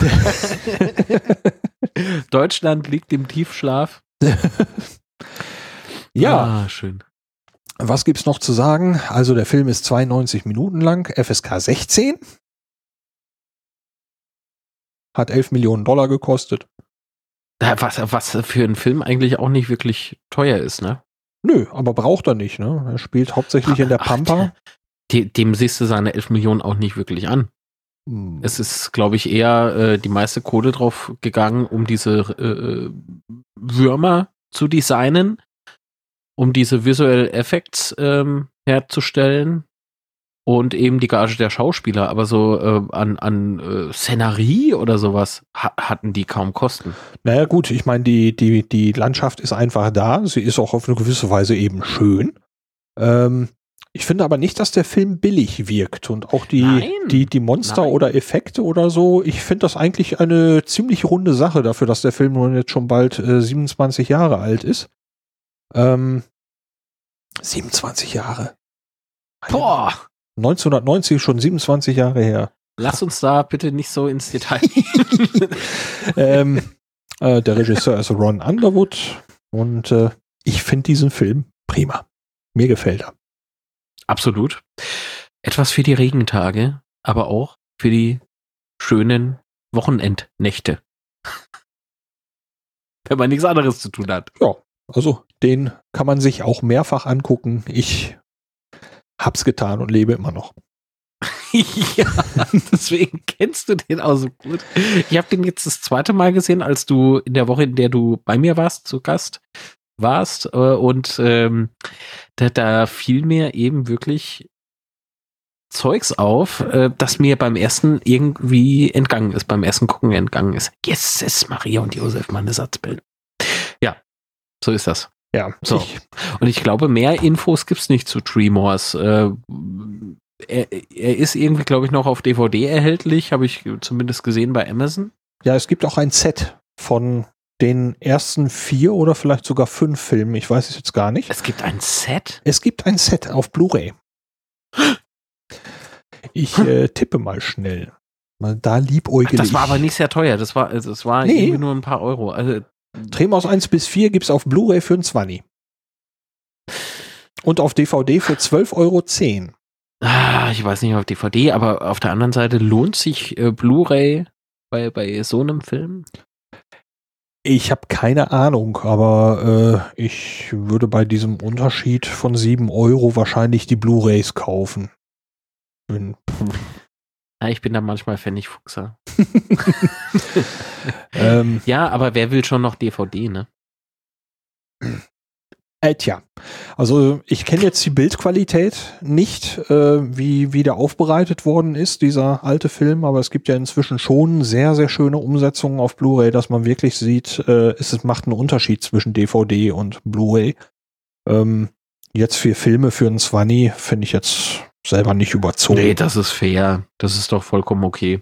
Deutschland liegt im Tiefschlaf. ja. Ah, schön. Was gibt's noch zu sagen? Also der Film ist 92 Minuten lang, FSK 16. Hat 11 Millionen Dollar gekostet. Was, was für einen Film eigentlich auch nicht wirklich teuer ist, ne? Nö, aber braucht er nicht, ne? Er spielt hauptsächlich in der Pampa. Dem, dem siehst du seine 11 Millionen auch nicht wirklich an. Hm. Es ist, glaube ich, eher äh, die meiste Kohle drauf gegangen, um diese äh, Würmer zu designen, um diese Visual Effects ähm, herzustellen und eben die Gage der Schauspieler. Aber so äh, an, an äh, Szenerie oder sowas ha hatten die kaum Kosten. Naja gut, ich meine, die, die, die Landschaft ist einfach da. Sie ist auch auf eine gewisse Weise eben schön. Ähm, ich finde aber nicht, dass der Film billig wirkt und auch die, Nein. die, die Monster Nein. oder Effekte oder so. Ich finde das eigentlich eine ziemlich runde Sache dafür, dass der Film nun jetzt schon bald äh, 27 Jahre alt ist. Ähm, 27 Jahre. Boah! 1990 schon 27 Jahre her. Lass uns da bitte nicht so ins Detail. ähm, äh, der Regisseur ist Ron Underwood und äh, ich finde diesen Film prima. Mir gefällt er. Absolut. Etwas für die Regentage, aber auch für die schönen Wochenendnächte. Wenn man nichts anderes zu tun hat. Ja, also den kann man sich auch mehrfach angucken. Ich hab's getan und lebe immer noch. ja, deswegen kennst du den auch so gut. Ich habe den jetzt das zweite Mal gesehen, als du in der Woche, in der du bei mir warst, zu Gast warst. Äh, und ähm, da, da fiel mir eben wirklich Zeugs auf, äh, das mir beim ersten irgendwie entgangen ist, beim ersten Gucken entgangen ist. Yes, es ist Maria und Josef, meine Satzbild. Ja, so ist das. Ja, So. ich, Und ich glaube, mehr Infos gibt's nicht zu Tremors. Äh, er, er ist irgendwie, glaube ich, noch auf DVD erhältlich, habe ich zumindest gesehen bei Amazon. ja, es gibt auch ein Set von den ersten vier oder vielleicht sogar fünf Filmen. Ich weiß es jetzt gar nicht. Es gibt ein Set. Es gibt ein Set auf Blu-ray. Ich äh, tippe mal schnell. Mal da liebäugel Das ich. war aber nicht sehr teuer. Das war, also das war Nee. irgendwie nur ein paar Euro. Also, Tremaus 1 bis 4 gibt's auf Blu-ray für ein 20. Und auf DVD für 12,10 Euro. ah, ich weiß nicht auf DVD, aber auf der anderen Seite lohnt sich äh, Blu-ray bei, bei so einem Film? Ich habe keine Ahnung, aber äh, ich würde bei diesem Unterschied von 7 Euro wahrscheinlich die Blu-rays kaufen. Wenn- Ja, ich bin da manchmal Pfennigfuchser. ähm, Ja, aber wer will schon noch DVD, ne? Äh, tja, also ich kenne jetzt die Bildqualität nicht, äh, wie, wie der aufbereitet worden ist, dieser alte Film, aber es gibt ja inzwischen schon sehr, sehr schöne Umsetzungen auf Blu-ray, dass man wirklich sieht, äh, es macht einen Unterschied zwischen DVD und Blu-ray. Ähm, jetzt für Filme für einen Zwanni finde ich jetzt selber nicht überzogen. Nee, das ist fair. Das ist doch vollkommen okay.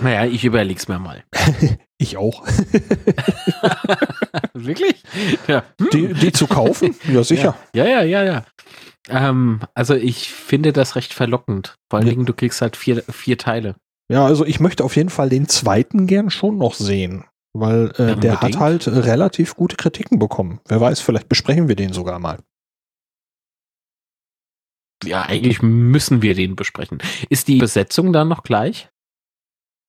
Naja, ich überleg's mir mal. Ich auch. Wirklich? Ja. Die, die zu kaufen? Ja, sicher. Ja, ja, ja, ja. Ähm, also ich finde das recht verlockend. Vor allen Ja. Dingen, du kriegst halt vier, vier Teile. Ja, also ich möchte auf jeden Fall den zweiten gern schon noch sehen. Weil äh, Ja, der hat halt äh, relativ gute Kritiken bekommen. Wer weiß, vielleicht besprechen wir den sogar mal. Ja, eigentlich müssen wir den besprechen. Ist die Besetzung dann noch gleich?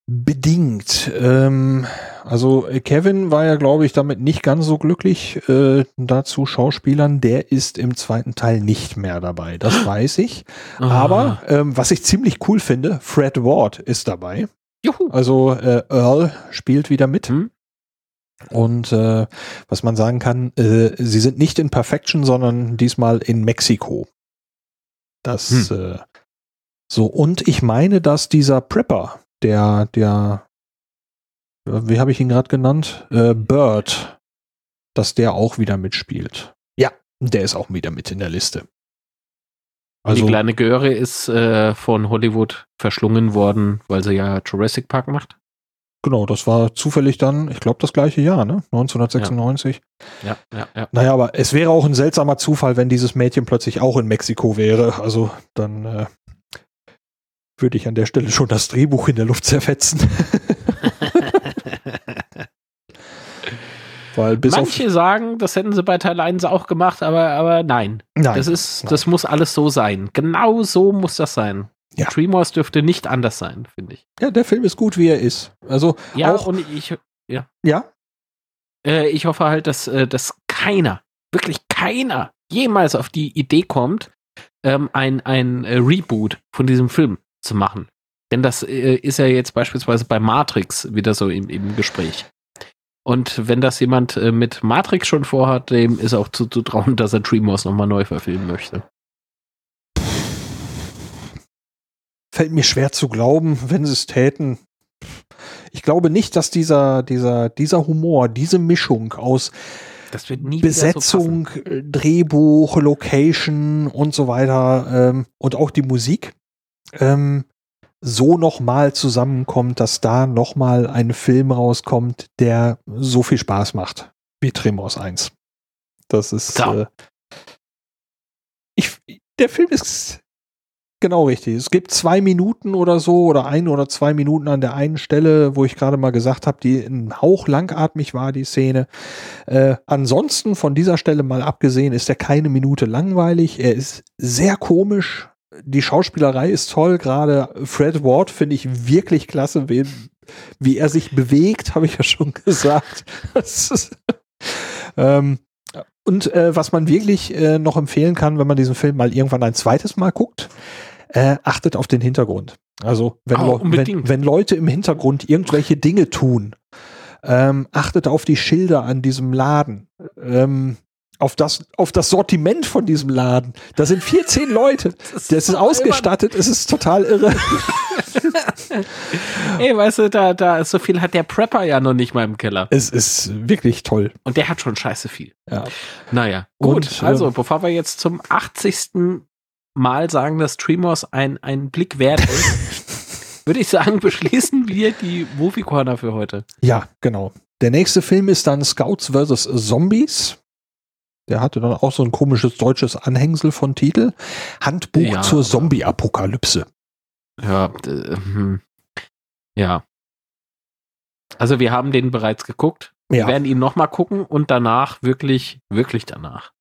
Bedingt. Ähm, also Kevin war ja, glaube ich, damit nicht ganz so glücklich äh, dazu Schauspielern. Der ist im zweiten Teil nicht mehr dabei. Das weiß ich. Aber ähm, was ich ziemlich cool finde, Fred Ward ist dabei. Juhu. Also äh, Earl spielt wieder mit. Hm? Und äh, was man sagen kann, äh, sie sind nicht in Perfection, sondern diesmal in Mexiko. Das äh, so und ich meine, dass dieser Prepper, der der wie habe ich ihn gerade genannt, äh, Bird, dass der auch wieder mitspielt. Ja, der ist auch wieder mit in der Liste. die kleine Göre ist äh, von Hollywood verschlungen worden, weil sie ja Jurassic Park macht. genau, das war zufällig dann, ich glaube, das gleiche Jahr, ne? 1996. Ja, ja, ja. Naja, aber es wäre auch ein seltsamer Zufall, wenn dieses Mädchen plötzlich auch in Mexiko wäre. Also dann äh, würde ich an der Stelle schon das Drehbuch in der Luft zerfetzen. Weil bis Manche sagen, das hätten sie bei Teil 1 auch gemacht, aber, aber nein. Nein, Das ist, nein. das muss alles so sein. Genau so muss das sein. Ja. Dreamwars dürfte nicht anders sein, finde ich. ja, der Film ist gut, wie er ist. Also Ja, auch, und ich, ja, äh, ich hoffe halt, dass, äh, dass keiner, wirklich keiner jemals auf die Idee kommt, ähm, ein, ein äh, Reboot von diesem Film zu machen. Denn das äh, ist ja jetzt beispielsweise bei Matrix wieder so im, im Gespräch. Und wenn das jemand äh, mit Matrix schon vorhat, dem ist auch zu, zu trauen, dass er Dreamwars nochmal neu verfilmen möchte. fällt mir schwer zu glauben, wenn sie es täten. Ich glaube nicht, dass dieser, dieser, dieser Humor, diese Mischung aus Das wird nie wieder so. Besetzung, äh, Drehbuch, Location und so weiter ähm, und auch die Musik ähm, so nochmal zusammenkommt, dass da nochmal ein Film rauskommt, der so viel Spaß macht wie Tremors 1. Das ist äh, ich, der Film ist genau richtig. Es gibt zwei Minuten oder so oder ein oder zwei Minuten an der einen Stelle, wo ich gerade mal gesagt habe, die ein Hauch langatmig war, die Szene. Äh, ansonsten von dieser Stelle mal abgesehen, ist er keine Minute langweilig. Er ist sehr komisch. Die Schauspielerei ist toll. Gerade Fred Ward finde ich wirklich klasse, wie, wie er sich bewegt, habe ich ja schon gesagt. Ist, ähm, und äh, was man wirklich äh, noch empfehlen kann, wenn man diesen Film mal irgendwann ein zweites Mal guckt, äh, achtet auf den Hintergrund. Also wenn, Ah, Leu- unbedingt. wenn, wenn Leute im Hintergrund irgendwelche Dinge tun, ähm, achtet auf die Schilder an diesem Laden. Ähm, auf das, auf das Sortiment von diesem Laden. Da sind 14 Leute. Das ist so ausgestattet. Es ist total irre. Ey, weißt du, da, da so viel hat der Prepper ja noch nicht mal im Keller. Es ist wirklich toll. Und der hat schon scheiße viel. Ja. Naja, gut. Und, also, ähm, bevor wir jetzt zum 80. Mal sagen, dass Tremors ein, ein Blick wert ist, würde ich sagen, beschließen wir die Movie Corner für heute. Ja, genau. Der nächste Film ist dann Scouts vs. Zombies. Der hatte dann auch so ein komisches deutsches Anhängsel von Titel. Handbuch Ja, zur Zombie-Apokalypse. Ja, äh, hm. ja. Also, wir haben den bereits geguckt. Wir Ja, werden ihn nochmal gucken und danach wirklich, wirklich danach.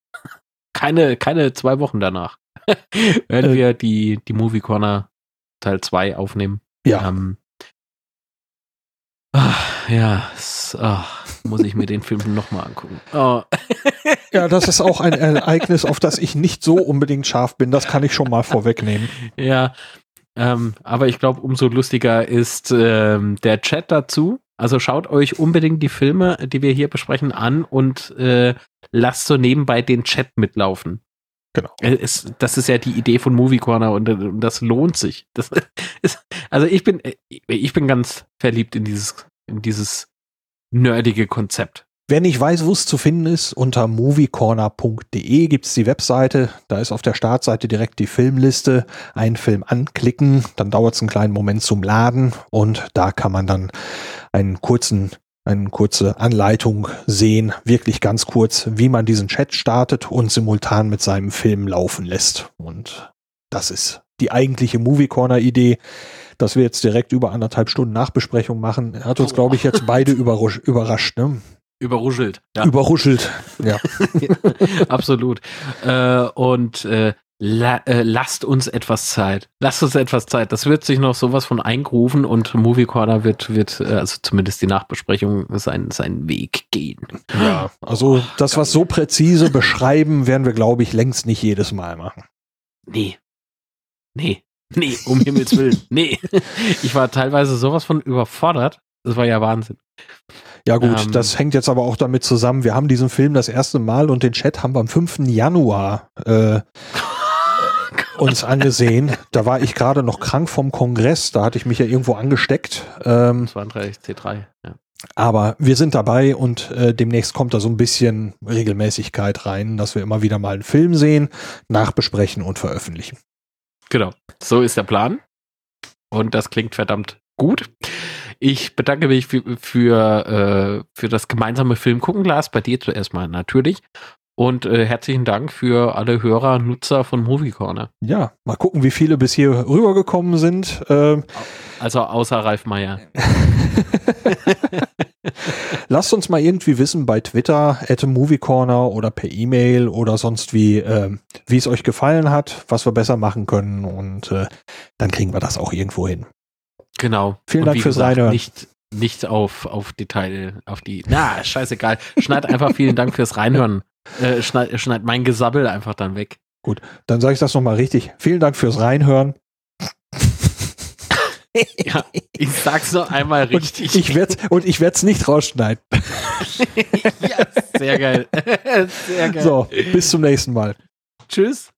Keine, keine zwei Wochen danach. werden Äh. wir die, die Movie Corner Teil 2 aufnehmen. ja. Ähm, ach, ja, ach, muss ich mir den Film nochmal angucken. Oh. ja, das ist auch ein Ereignis, auf das ich nicht so unbedingt scharf bin. Das kann ich schon mal vorwegnehmen. Ja, ähm, aber ich glaube, umso lustiger ist ähm, der Chat dazu. Also schaut euch unbedingt die Filme, die wir hier besprechen, an und äh, lasst so nebenbei den Chat mitlaufen. Genau. Äh, Es, das ist ja die Idee von Movie Corner und, äh, und das lohnt sich. Das ist, also ich bin, äh, ich bin ganz verliebt in dieses, in dieses nerdige Konzept. Wer nicht weiß, wo es zu finden ist, unter moviecorner.de gibt's die Webseite. Da ist auf der Startseite direkt die Filmliste. Einen Film anklicken, dann dauert es einen kleinen Moment zum Laden und da kann man dann einen kurzen eine kurze Anleitung sehen, wirklich ganz kurz, wie man diesen Chat startet und simultan mit seinem Film laufen lässt. Und das ist die eigentliche Movie Corner Idee, dass wir jetzt direkt über anderthalb Stunden Nachbesprechung machen. Hat uns, glaube ich, jetzt beide überrascht. Ne? Überruschelt. Ja. Überruschelt, ja. Absolut. Äh, und äh, la, äh, lasst uns etwas Zeit. Lasst uns etwas Zeit. Das wird sich noch sowas von eingrooven und Movie Corner wird, wird äh, also zumindest die Nachbesprechung, seinen, seinen Weg gehen. Ja, also das, was so präzise beschreiben, werden wir, glaube ich, längst nicht jedes Mal machen. Nee. Nee. Nee, um Himmels Willen. Nee. Ich war teilweise sowas von überfordert. Das war ja Wahnsinn. Ja gut, ähm, das hängt jetzt aber auch damit zusammen. Wir haben diesen Film das erste Mal und den Chat haben wir am 5. Januar äh, uns angesehen. Da war ich gerade noch krank vom Kongress. Da hatte ich mich ja irgendwo angesteckt. Ähm, 32 C3, ja. Aber wir sind dabei und äh, demnächst kommt da so ein bisschen Regelmäßigkeit rein, dass wir immer wieder mal einen Film sehen, nachbesprechen und veröffentlichen. Genau, so ist der Plan. Und das klingt verdammt gut. Ich bedanke mich für, für, äh, für das gemeinsame Film gucken, Lars. Bei dir zuerst mal natürlich. Und äh, herzlichen Dank für alle Hörer, Nutzer von Movie Corner. Ja, mal gucken, wie viele bis hier rübergekommen sind. Ähm, also außer Ralf Meyer. Lasst uns mal irgendwie wissen bei Twitter, at Movie Corner oder per E-Mail oder sonst wie, äh, wie es euch gefallen hat, was wir besser machen können und äh, dann kriegen wir das auch irgendwo hin. Genau. Vielen Und Dank fürs gesagt, Reinhören. Nicht, nicht auf, auf Detail, auf die, na, scheißegal. Schneid einfach vielen Dank fürs Reinhören äh, schneid, schneid mein Gesabbel einfach dann weg. Gut, dann sage ich das nochmal richtig. Vielen Dank fürs Reinhören. ja, ich sag's noch einmal richtig. Und ich werde und ich werde es nicht rausschneiden. ja, sehr geil. sehr geil. So, bis zum nächsten Mal. Tschüss.